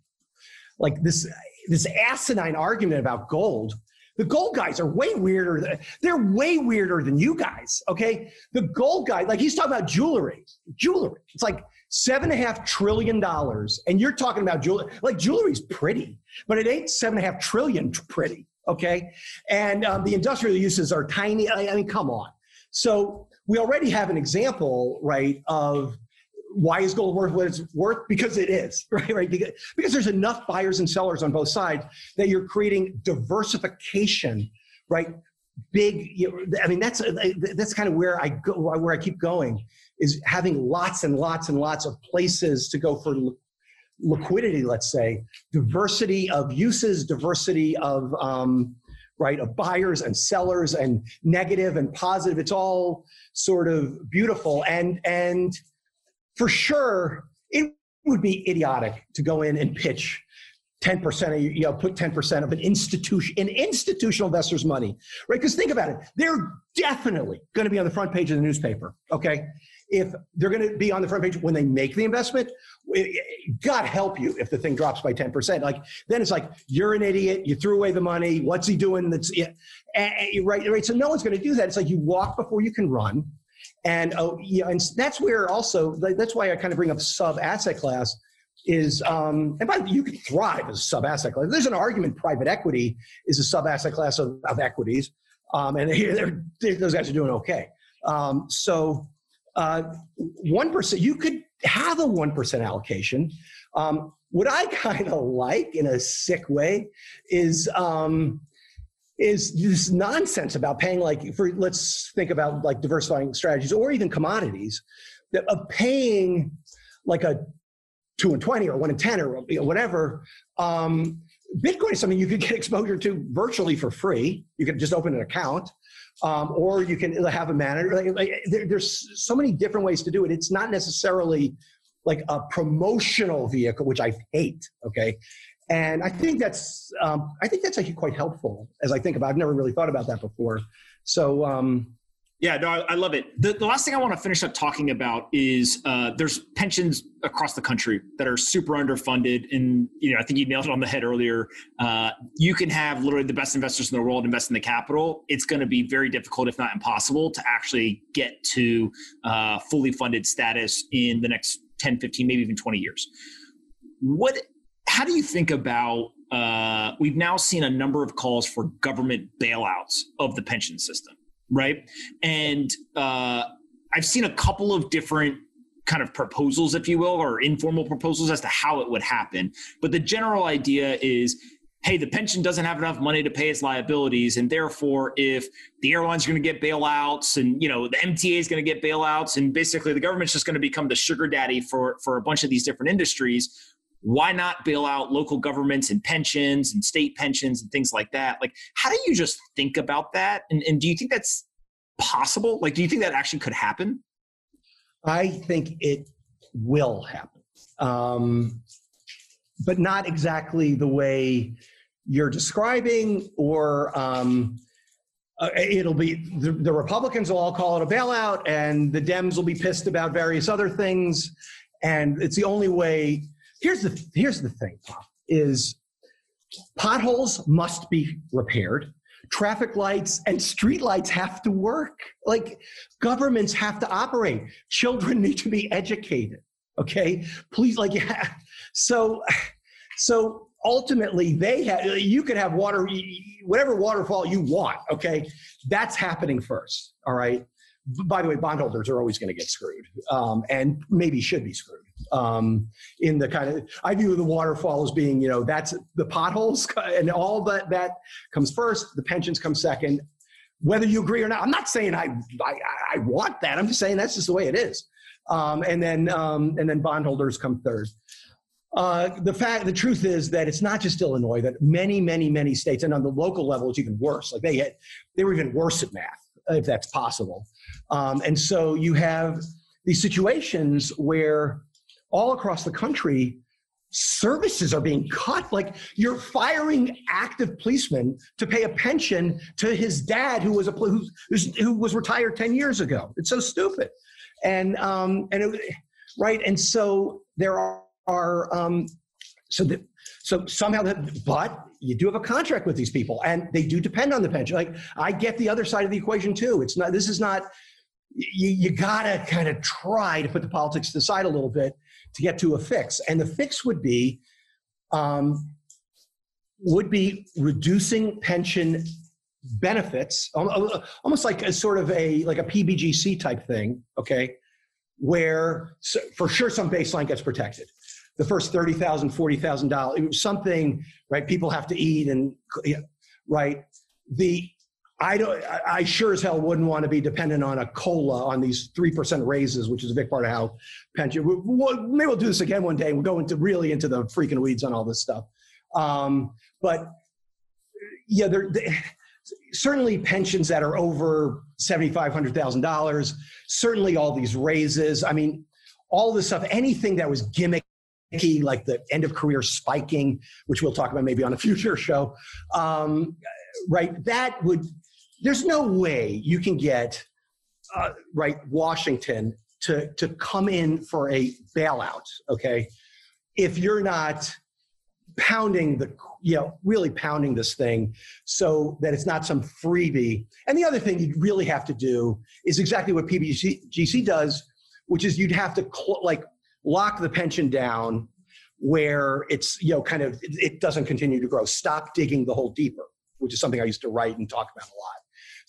[SPEAKER 3] like this this asinine argument about gold. The gold guys are way weirder. Than, they're way weirder than you guys. Okay, the gold guy, like he's talking about jewelry. Jewelry. It's like seven and a half trillion dollars, and you're talking about jewelry. Like jewelry's pretty, but it ain't seven and a half trillion pretty. Okay, and um, the industrial uses are tiny. I, I mean, come on. So we already have an example, right, of why is gold worth what it's worth? Because it is, right? Right? Because, because there's enough buyers and sellers on both sides that you're creating diversification, right? Big. You know, I mean, that's that's kind of where I go, where I keep going, is having lots and lots and lots of places to go for liquidity. Let's say diversity of uses, diversity of um, right of buyers and sellers, and negative and positive. It's all sort of beautiful and and for sure, it would be idiotic to go in and pitch 10% of you know put 10% of an institution an institutional investor's money right because think about it they're definitely going to be on the front page of the newspaper okay if they're going to be on the front page when they make the investment god help you if the thing drops by 10% like then it's like you're an idiot you threw away the money what's he doing? That's right right. So no one's going to do that. It's like you walk before you can run. And oh, yeah, and that's where also that's why I kind of bring up sub asset class is um, and by the way, you can thrive as a sub asset class. There's an argument private equity is a sub asset class of, of equities, um, and they're, they're, those guys are doing okay. Um, so one uh, percent, you could have a one percent allocation. Um, what I kind of like in a sick way is um, is this nonsense about paying like for let's think about like diversifying strategies or even commodities that of paying like a two and 20 or one and 10 or whatever. Um, bitcoin is something you could get exposure to virtually for free. You can just open an account um, or you can have a manager like, like, there, there's so many different ways to do it it's not necessarily like a promotional vehicle which i hate okay and I think that's um, I think that's actually quite helpful as I think about. I've never really thought about that before. So um,
[SPEAKER 2] yeah, no, I, I love it. The, the, last thing I want to finish up talking about is uh, there's pensions across the country that are super underfunded, and you know I think you nailed it on the head earlier. Uh, you can have literally the best investors in the world invest in the capital. It's going to be very difficult, if not impossible, to actually get to uh, fully funded status in the next 10, 15, maybe even 20 years. What how do you think about uh, we've now seen a number of calls for government bailouts of the pension system, right? And uh, I've seen a couple of different kind of proposals, if you will, or informal proposals as to how it would happen. But the general idea is hey, the pension doesn't have enough money to pay its liabilities, and therefore, if the airlines are going to get bailouts, and you know the MTA is going to get bailouts, and basically the government's just going to become the sugar daddy for for a bunch of these different industries, why not bail out local governments and pensions and state pensions and things like that? Like how do you just think about that? And, and do you think that's possible? Like do you think that actually could happen?
[SPEAKER 3] I think it will happen. Um, but not exactly the way you're describing or um, uh, it'll be the, the republicans will all call it a bailout and the dems will be pissed about various other things. And it's the only way Here's the here's the thing, is potholes must be repaired. Traffic lights and street lights have to work. Like governments have to operate. Children need to be educated. Okay, please, like yeah. So, so ultimately, they have. You can have water, whatever waterfall you want. Okay, that's happening first. All right. By the way, bondholders are always going to get screwed, um, and maybe should be screwed um, in the kind of I view the waterfall as being you know that's the potholes and all that that comes first. The pensions come second. Whether you agree or not, I'm not saying I I, I want that. I'm just saying that's just the way it is. Um, and then um, and then bondholders come third. Uh, the fact, the truth is that it's not just Illinois. That many, many, many states, and on the local level, it's even worse. Like they had, they were even worse at math, if that's possible. Um, and so you have these situations where all across the country, services are being cut. Like you're firing active policemen to pay a pension to his dad, who was a who, who was retired ten years ago. It's so stupid, and um, and it, right, and so there are are um, so that so somehow that but you do have a contract with these people and they do depend on the pension like i get the other side of the equation too it's not this is not you, you gotta kind of try to put the politics to the side a little bit to get to a fix and the fix would be um, would be reducing pension benefits almost like a sort of a like a pbgc type thing okay where for sure some baseline gets protected the first thirty thousand, forty thousand dollars. Something, right? People have to eat, and right. The I don't. I sure as hell wouldn't want to be dependent on a cola on these three percent raises, which is a big part of how pension. We'll, maybe we'll do this again one day. We'll go into really into the freaking weeds on all this stuff. Um, but yeah, there. certainly pensions that are over seventy-five hundred thousand dollars. Certainly all these raises. I mean, all this stuff. Anything that was gimmicky, like the end of career spiking, which we'll talk about maybe on a future show, um, right? That would, there's no way you can get, uh, right, Washington to, to come in for a bailout, okay? If you're not pounding the, you know, really pounding this thing so that it's not some freebie. And the other thing you really have to do is exactly what PBGC does, which is you'd have to cl- like lock the pension down where it's you know kind of it doesn't continue to grow stop digging the hole deeper which is something i used to write and talk about a lot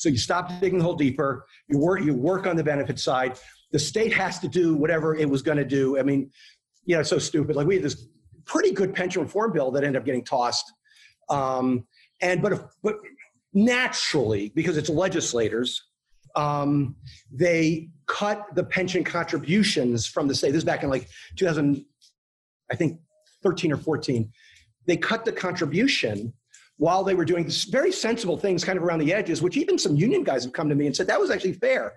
[SPEAKER 3] so you stop digging the hole deeper you work you work on the benefit side the state has to do whatever it was going to do i mean you know so stupid like we had this pretty good pension reform bill that ended up getting tossed um, and but if, but naturally because it's legislators um, they cut the pension contributions from the state. This is back in like 2000, I think 13 or 14. They cut the contribution while they were doing very sensible things kind of around the edges, which even some union guys have come to me and said that was actually fair.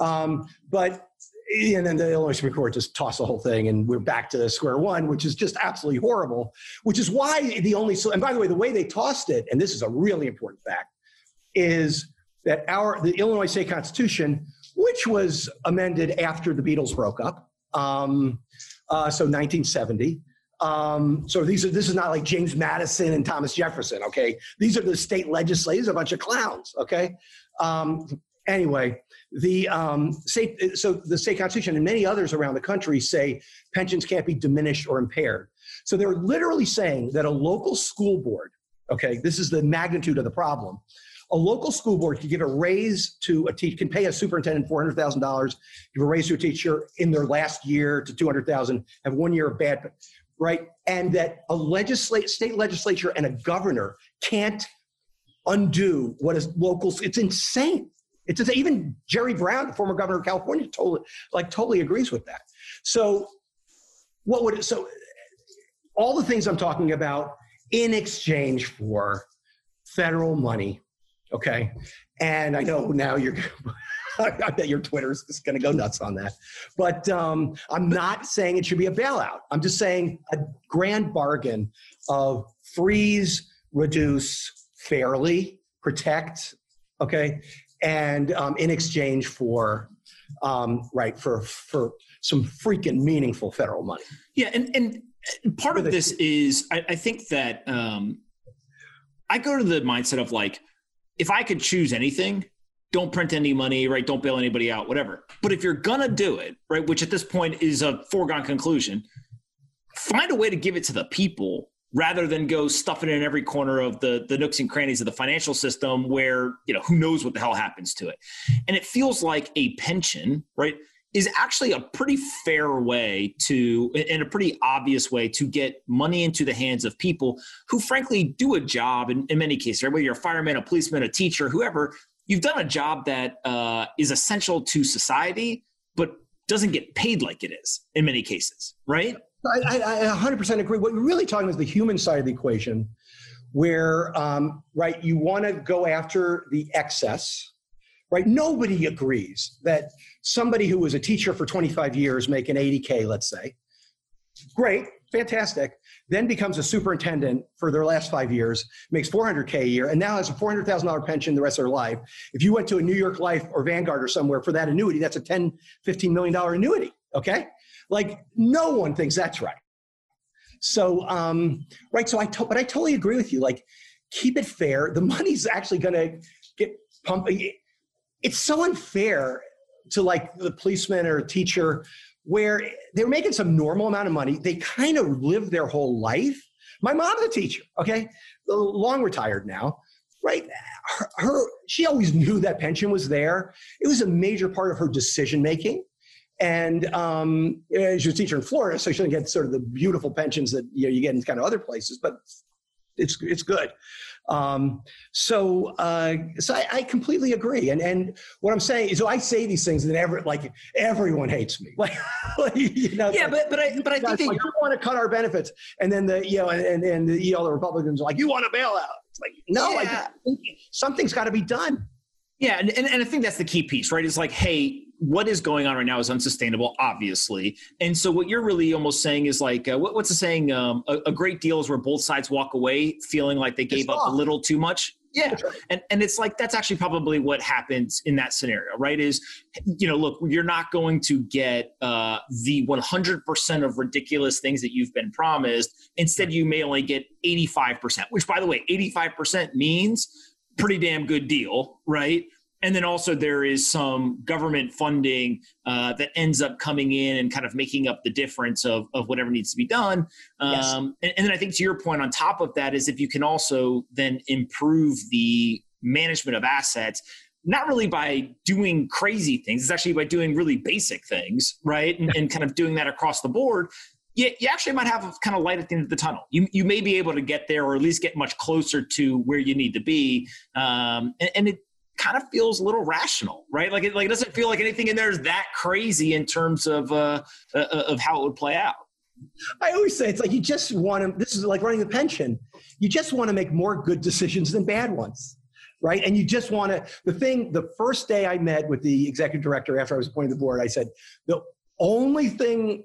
[SPEAKER 3] Um, but and then the Illinois Supreme Court just tossed the whole thing, and we're back to square one, which is just absolutely horrible. Which is why the only and by the way, the way they tossed it, and this is a really important fact, is that our the Illinois state constitution, which was amended after the Beatles broke up, um, uh, so 1970. Um, so these are this is not like James Madison and Thomas Jefferson. Okay, these are the state legislators, a bunch of clowns. Okay. Um, anyway, the um, state so the state constitution and many others around the country say pensions can't be diminished or impaired. So they're literally saying that a local school board. Okay, this is the magnitude of the problem a local school board can give a raise to a teacher, can pay a superintendent $400,000, give a raise to a teacher in their last year to 200,000, have one year of bad, right? And that a legislate, state legislature and a governor can't undo what is local. It's insane. It's just, even Jerry Brown, the former governor of California, totally like totally agrees with that. So, what would it, so all the things I'm talking about in exchange for federal money Okay. And I know now you're, I bet your Twitter's is going to go nuts on that. But um, I'm not saying it should be a bailout. I'm just saying a grand bargain of freeze, reduce fairly, protect, okay, and um, in exchange for um, right for for some freaking meaningful federal money.
[SPEAKER 2] Yeah, and and part of this is I, I think that um, I go to the mindset of like if I could choose anything, don't print any money, right? Don't bail anybody out, whatever. But if you're gonna do it, right, which at this point is a foregone conclusion, find a way to give it to the people rather than go stuff it in every corner of the the nooks and crannies of the financial system where you know who knows what the hell happens to it and it feels like a pension right is actually a pretty fair way to, in a pretty obvious way, to get money into the hands of people who, frankly, do a job in, in many cases, right? whether you're a fireman, a policeman, a teacher, whoever, you've done a job that uh, is essential to society, but doesn't get paid like it is in many cases, right?
[SPEAKER 3] I, I, I 100% agree. What you're really talking about is the human side of the equation, where um, right you want to go after the excess. Right, nobody agrees that somebody who was a teacher for 25 years making 80k, let's say, great, fantastic, then becomes a superintendent for their last five years, makes 400K a year, and now has a $400,000 pension the rest of their life. If you went to a New York Life or Vanguard or somewhere for that annuity, that's a 10, 15 million dollar annuity. Okay. Like no one thinks that's right. So, um, right. So I, to- but I totally agree with you. Like keep it fair. The money's actually going to get pumped. It's so unfair to like the policeman or a teacher where they're making some normal amount of money. They kind of live their whole life. My mom's a teacher, okay, long retired now, right? Her, her, she always knew that pension was there. It was a major part of her decision making. And um, she was a teacher in Florida, so she didn't get sort of the beautiful pensions that you, know, you get in kind of other places, but it's it's good. Um, so, uh, so I, I, completely agree. And and what I'm saying is, so I say these things, and every like everyone hates me. Like,
[SPEAKER 2] like you know, yeah, but but I but I think
[SPEAKER 3] like, you want to cut our benefits, and then the you know, and and, and the, you know, the Republicans are like, you want a bailout. It's like, no, yeah. like something's got to be done.
[SPEAKER 2] Yeah, and, and, and I think that's the key piece, right? It's like, hey, what is going on right now is unsustainable, obviously. And so, what you're really almost saying is like, uh, what, what's the saying? Um, a, a, great deal is where both sides walk away feeling like they gave up a little too much. Yeah, and and it's like that's actually probably what happens in that scenario, right? Is you know, look, you're not going to get uh, the 100% of ridiculous things that you've been promised. Instead, you may only get 85%, which, by the way, 85% means pretty damn good deal, right? And then also there is some government funding uh, that ends up coming in and kind of making up the difference of, of whatever needs to be done um, yes. and, and, then i think to your point on top of that is if you can also then improve the management of assets not really by doing crazy things it's actually by doing really basic things right and, and kind of doing that across the board you, you actually might have a kind of light at the end of the tunnel. You, you may be able to get there or at least get much closer to where you need to be. Um, and, and it, kind of feels a little rational, right? Like it, like it doesn't feel like anything in there is that crazy in terms of uh, uh, of how it would play out.
[SPEAKER 3] I always say it's like you just want to. This is like running a pension. You just want to make more good decisions than bad ones, right? And you just want to. The thing, the first day I met with the executive director after I was appointed to the board, I said the only thing,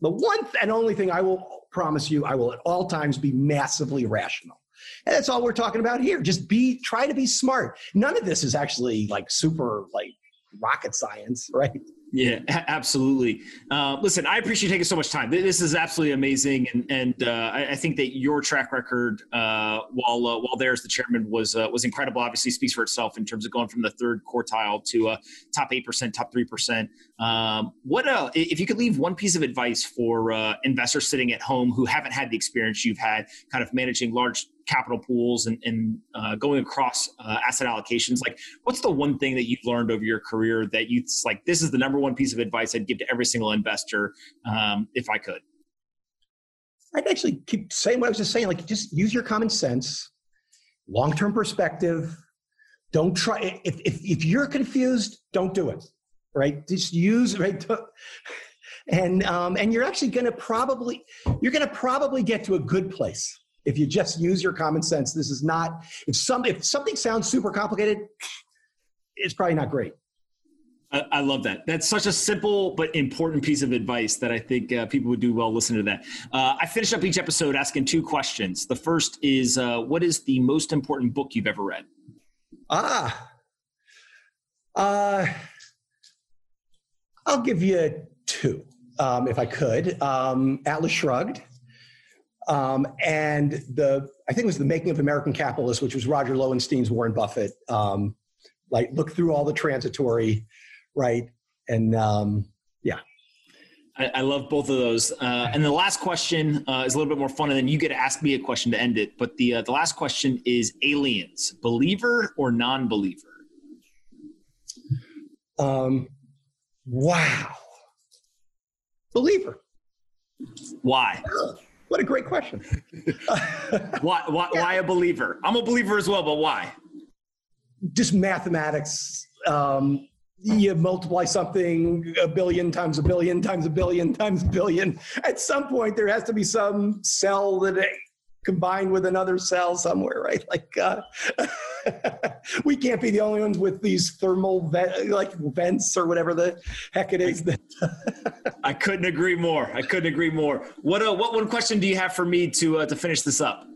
[SPEAKER 3] the one and only thing I will promise you, I will at all times be massively rational. And that's all we're talking about here. Just be, try to be smart. None of this is actually like super like rocket science, right?
[SPEAKER 2] Yeah, absolutely. Uh, listen, I appreciate you taking so much time. This is absolutely amazing, and and uh, I, think that your track record, uh, while uh, while there as the chairman, was uh, was incredible. Obviously, speaks for itself in terms of going from the third quartile to uh, top eight percent, top three percent. Um, what if you could leave one piece of advice for investors sitting at home who haven't had the experience you've had, kind of managing large capital pools and, and uh, going across uh, asset allocations like what's the one thing that you've learned over your career that you like this is the number one piece of advice i'd give to every single investor um, if i could?
[SPEAKER 3] I'd actually keep saying what i was just saying like just use your common sense long-term perspective. Don't try if, if, if you're confused don't do it right? Just use right and um, and you're actually going to probably you're going to probably get to a good place if you just use your common sense this is not if some if something sounds super complicated it's probably not great
[SPEAKER 2] I, I love that. That's such a simple but important piece of advice that I think uh, people would do well listening to that. Uh, I finish up each episode asking two questions. The first is, uh, what is the most important book you've ever read?
[SPEAKER 3] Ah, uh, I'll give you two, um, if I could. Um, Atlas Shrugged um, and the I think it was the making of American Capitalist, which was Roger Lowenstein's Warren Buffett. Um, like look through all the transitory, right? And um, yeah.
[SPEAKER 2] I, I, love both of those. Uh, and the last question uh, is a little bit more fun, and then you get to ask me a question to end it. But the uh, the last question is aliens, believer or non-believer?
[SPEAKER 3] Um, wow, believer.
[SPEAKER 2] Why?
[SPEAKER 3] What a great question.
[SPEAKER 2] why, why, yeah. why, a believer? I'm a believer as well, but why?
[SPEAKER 3] Just mathematics. Um, you multiply something a billion times a billion times a billion times a billion. At some point, there has to be some cell that combined with another cell somewhere, right? Like, uh, we can't be the only ones with these thermal vent, like vents or whatever the heck it is.
[SPEAKER 2] I couldn't agree more. I couldn't agree more. What uh, what one question do you have for me to uh, to finish this up?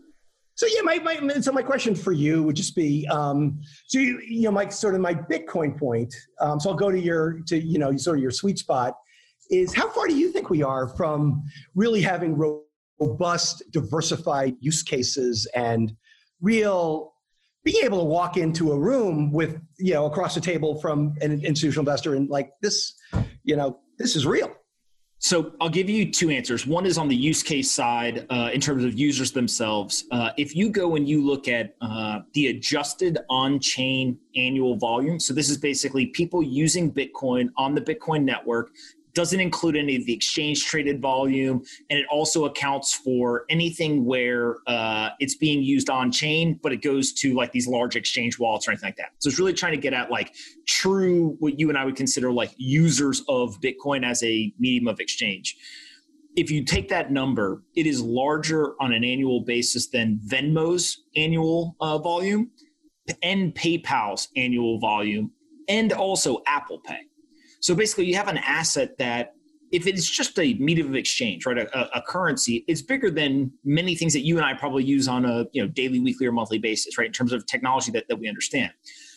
[SPEAKER 3] So yeah, my, my so my question for you would just be, um, so you, you know, my sort of my Bitcoin point. Um, so I'll go to your to you know sort of your sweet spot is how far do you think we are from really having robust, diversified use cases and real being able to walk into a room with you know across the table from an institutional investor and like this you know this is real
[SPEAKER 2] so I'll give you two answers. One is on the use case side uh, in terms of users themselves. Uh, if you go and you look at uh, the adjusted on chain annual volume, so this is basically people using Bitcoin on the Bitcoin network doesn't include any of the exchange traded volume and it also accounts for anything where uh, it's being used on chain but it goes to like these large exchange wallets or anything like that. So it's really trying to get at like true what you and i would consider like users of bitcoin as a medium of exchange. If you take that number it is larger on an annual basis than venmo's annual uh, volume and paypal's annual volume and also apple pay so basically, you have an asset that, if it's just a medium of exchange, right, a, a, currency, it's bigger than many things that you and I probably use on a you know daily, weekly, or monthly basis, right, in terms of technology that, that we understand.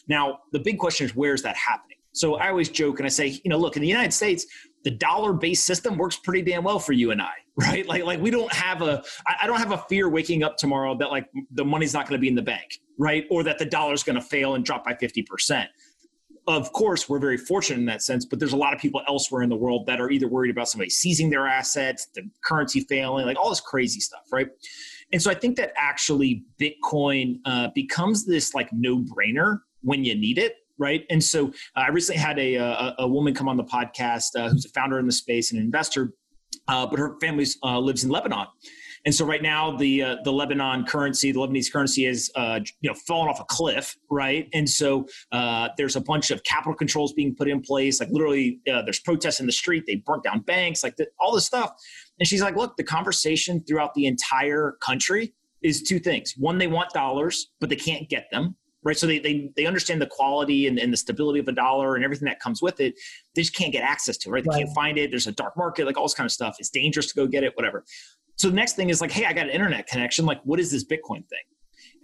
[SPEAKER 2] Now, the big question is where is that happening? So I always joke and I say, you know, look, in the United States, the dollar-based system works pretty damn well for you and I, right? Like, like we don't have a, I don't have a fear waking up tomorrow that like the money's not going to be in the bank, right? Or that the dollar's going to fail and drop by 50% of course, we're very fortunate in that sense, but there's a lot of people elsewhere in the world that are either worried about somebody seizing their assets, the currency failing, like all this crazy stuff, right? And so I think that actually Bitcoin uh, becomes this like no brainer when you need it, right? And so uh, I recently had a, a, a, woman come on the podcast uh, who's a founder in the space and an investor, uh, but her family uh, lives in Lebanon. And so right now, the uh, the Lebanon currency, the Lebanese currency, is uh, you know fallen off a cliff, right? And so uh, there's a bunch of capital controls being put in place. Like literally, uh, there's protests in the street. They burnt down banks, like the, all this stuff. And she's like, look, the conversation throughout the entire country is two things. One, they want dollars, but they can't get them. Right. So they, they, they understand the quality and, and the stability of a dollar and everything that comes with it. They just can't get access to it. Right. They right. can't find it. There's a dark market, like all this kind of stuff. It's dangerous to go get it, whatever. So the next thing is like, hey, I got an internet connection. Like, what is this Bitcoin thing?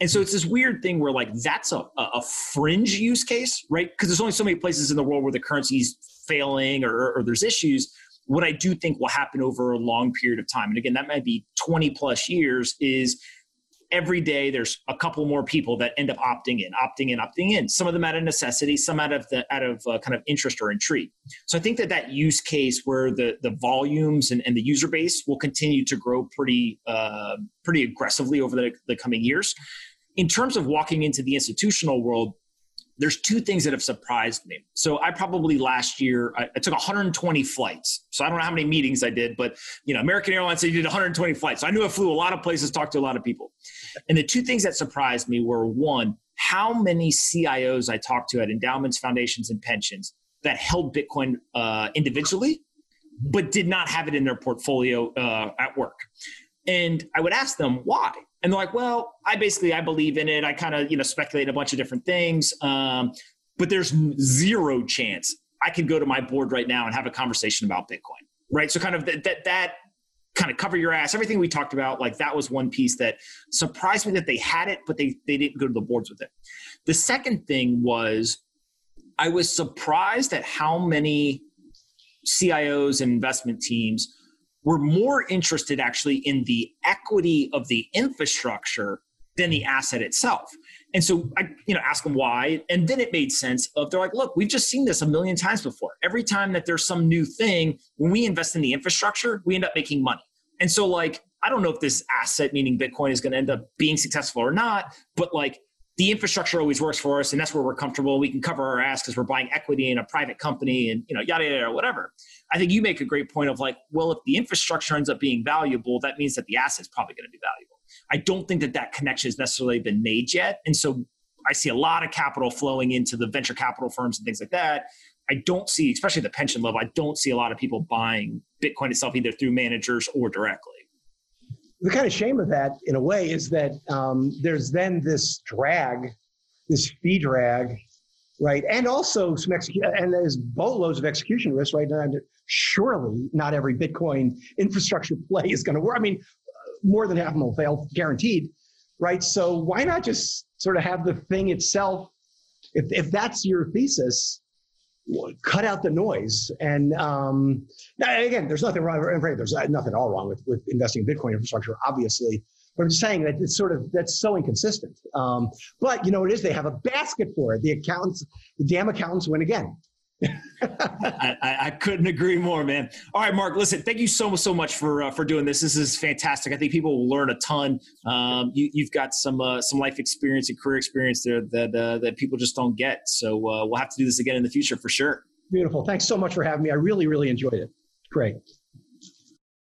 [SPEAKER 2] And so it's this weird thing where like that's a, a fringe use case, right? Because there's only so many places in the world where the currency is failing or, or there's issues. What I do think will happen over a long period of time, and again, that might be 20 plus years, is every day there's a couple more people that end up opting in, opting in, opting in. Some of them out of necessity, some out of the out of uh, kind of interest or intrigue. So I think that that use case where the the volumes and, and the user base will continue to grow pretty uh, pretty aggressively over the, the coming years. In terms of walking into the institutional world, there's two things that have surprised me. So I probably last year I, I, took 120 flights. So I don't know how many meetings I did, but you know, American Airlines said you did 120 flights. So I knew I flew a lot of places, talked to a lot of people. And the two things that surprised me were one, how many CIOs I talked to at endowments, foundations, and pensions that held Bitcoin uh, individually, but did not have it in their portfolio uh, at work. And I would ask them why and they're like, well, I basically I believe in it. I kind of you know speculate a bunch of different things, um, but there's zero chance I could go to my board right now and have a conversation about Bitcoin, right? So kind of that that that kind of cover your ass. Everything we talked about, like that was one piece that surprised me that they had it, but they they didn't go to the boards with it. The second thing was I was surprised at how many CIOs and investment teams were more interested actually in the equity of the infrastructure than the asset itself. And so I, you know, ask them why, and then it made sense. Of they're like, look, we've just seen this a million times before. Every time that there's some new thing, when we invest in the infrastructure, we end up making money. And so, like, I don't know if this asset, meaning Bitcoin, is going to end up being successful or not, but like the infrastructure always works for us, and that's where we're comfortable. We can cover our ass because we're buying equity in a private company, and you know, yada yada, whatever. I think you make a great point of like, well, if the infrastructure ends up being valuable, that means that the asset's probably going to be valuable. I don't think that that connection has necessarily been made yet. And so I see a lot of capital flowing into the venture capital firms and things like that. I don't see, especially the pension level, I don't see a lot of people buying Bitcoin itself either through managers or directly.
[SPEAKER 3] The kind of shame of that, in a way, is that um, there's then this drag, this fee drag, right? And also some execution, and there's boatloads of execution risk, right? And surely not every Bitcoin infrastructure play is going to work. I mean, more than half of them will fail, guaranteed, right? So why not just sort of have the thing itself? If if that's your thesis, cut out the noise. And um, again, there's nothing wrong. There's nothing all wrong with, with investing in Bitcoin infrastructure, obviously. But I'm just saying that it's sort of that's so inconsistent. Um, but you know it is? They have a basket for it. The accountants, the damn accountants win again.
[SPEAKER 2] I, I, couldn't agree more, man. All right, Marc. Listen, thank you so so much for uh, for doing this. This is fantastic. I think people will learn a ton. Um, you, have got some uh, some life experience and career experience there that uh, that people just don't get. So uh, we'll have to do this again in the future for sure.
[SPEAKER 3] Beautiful. Thanks so much for having me. I really really enjoyed it. Great.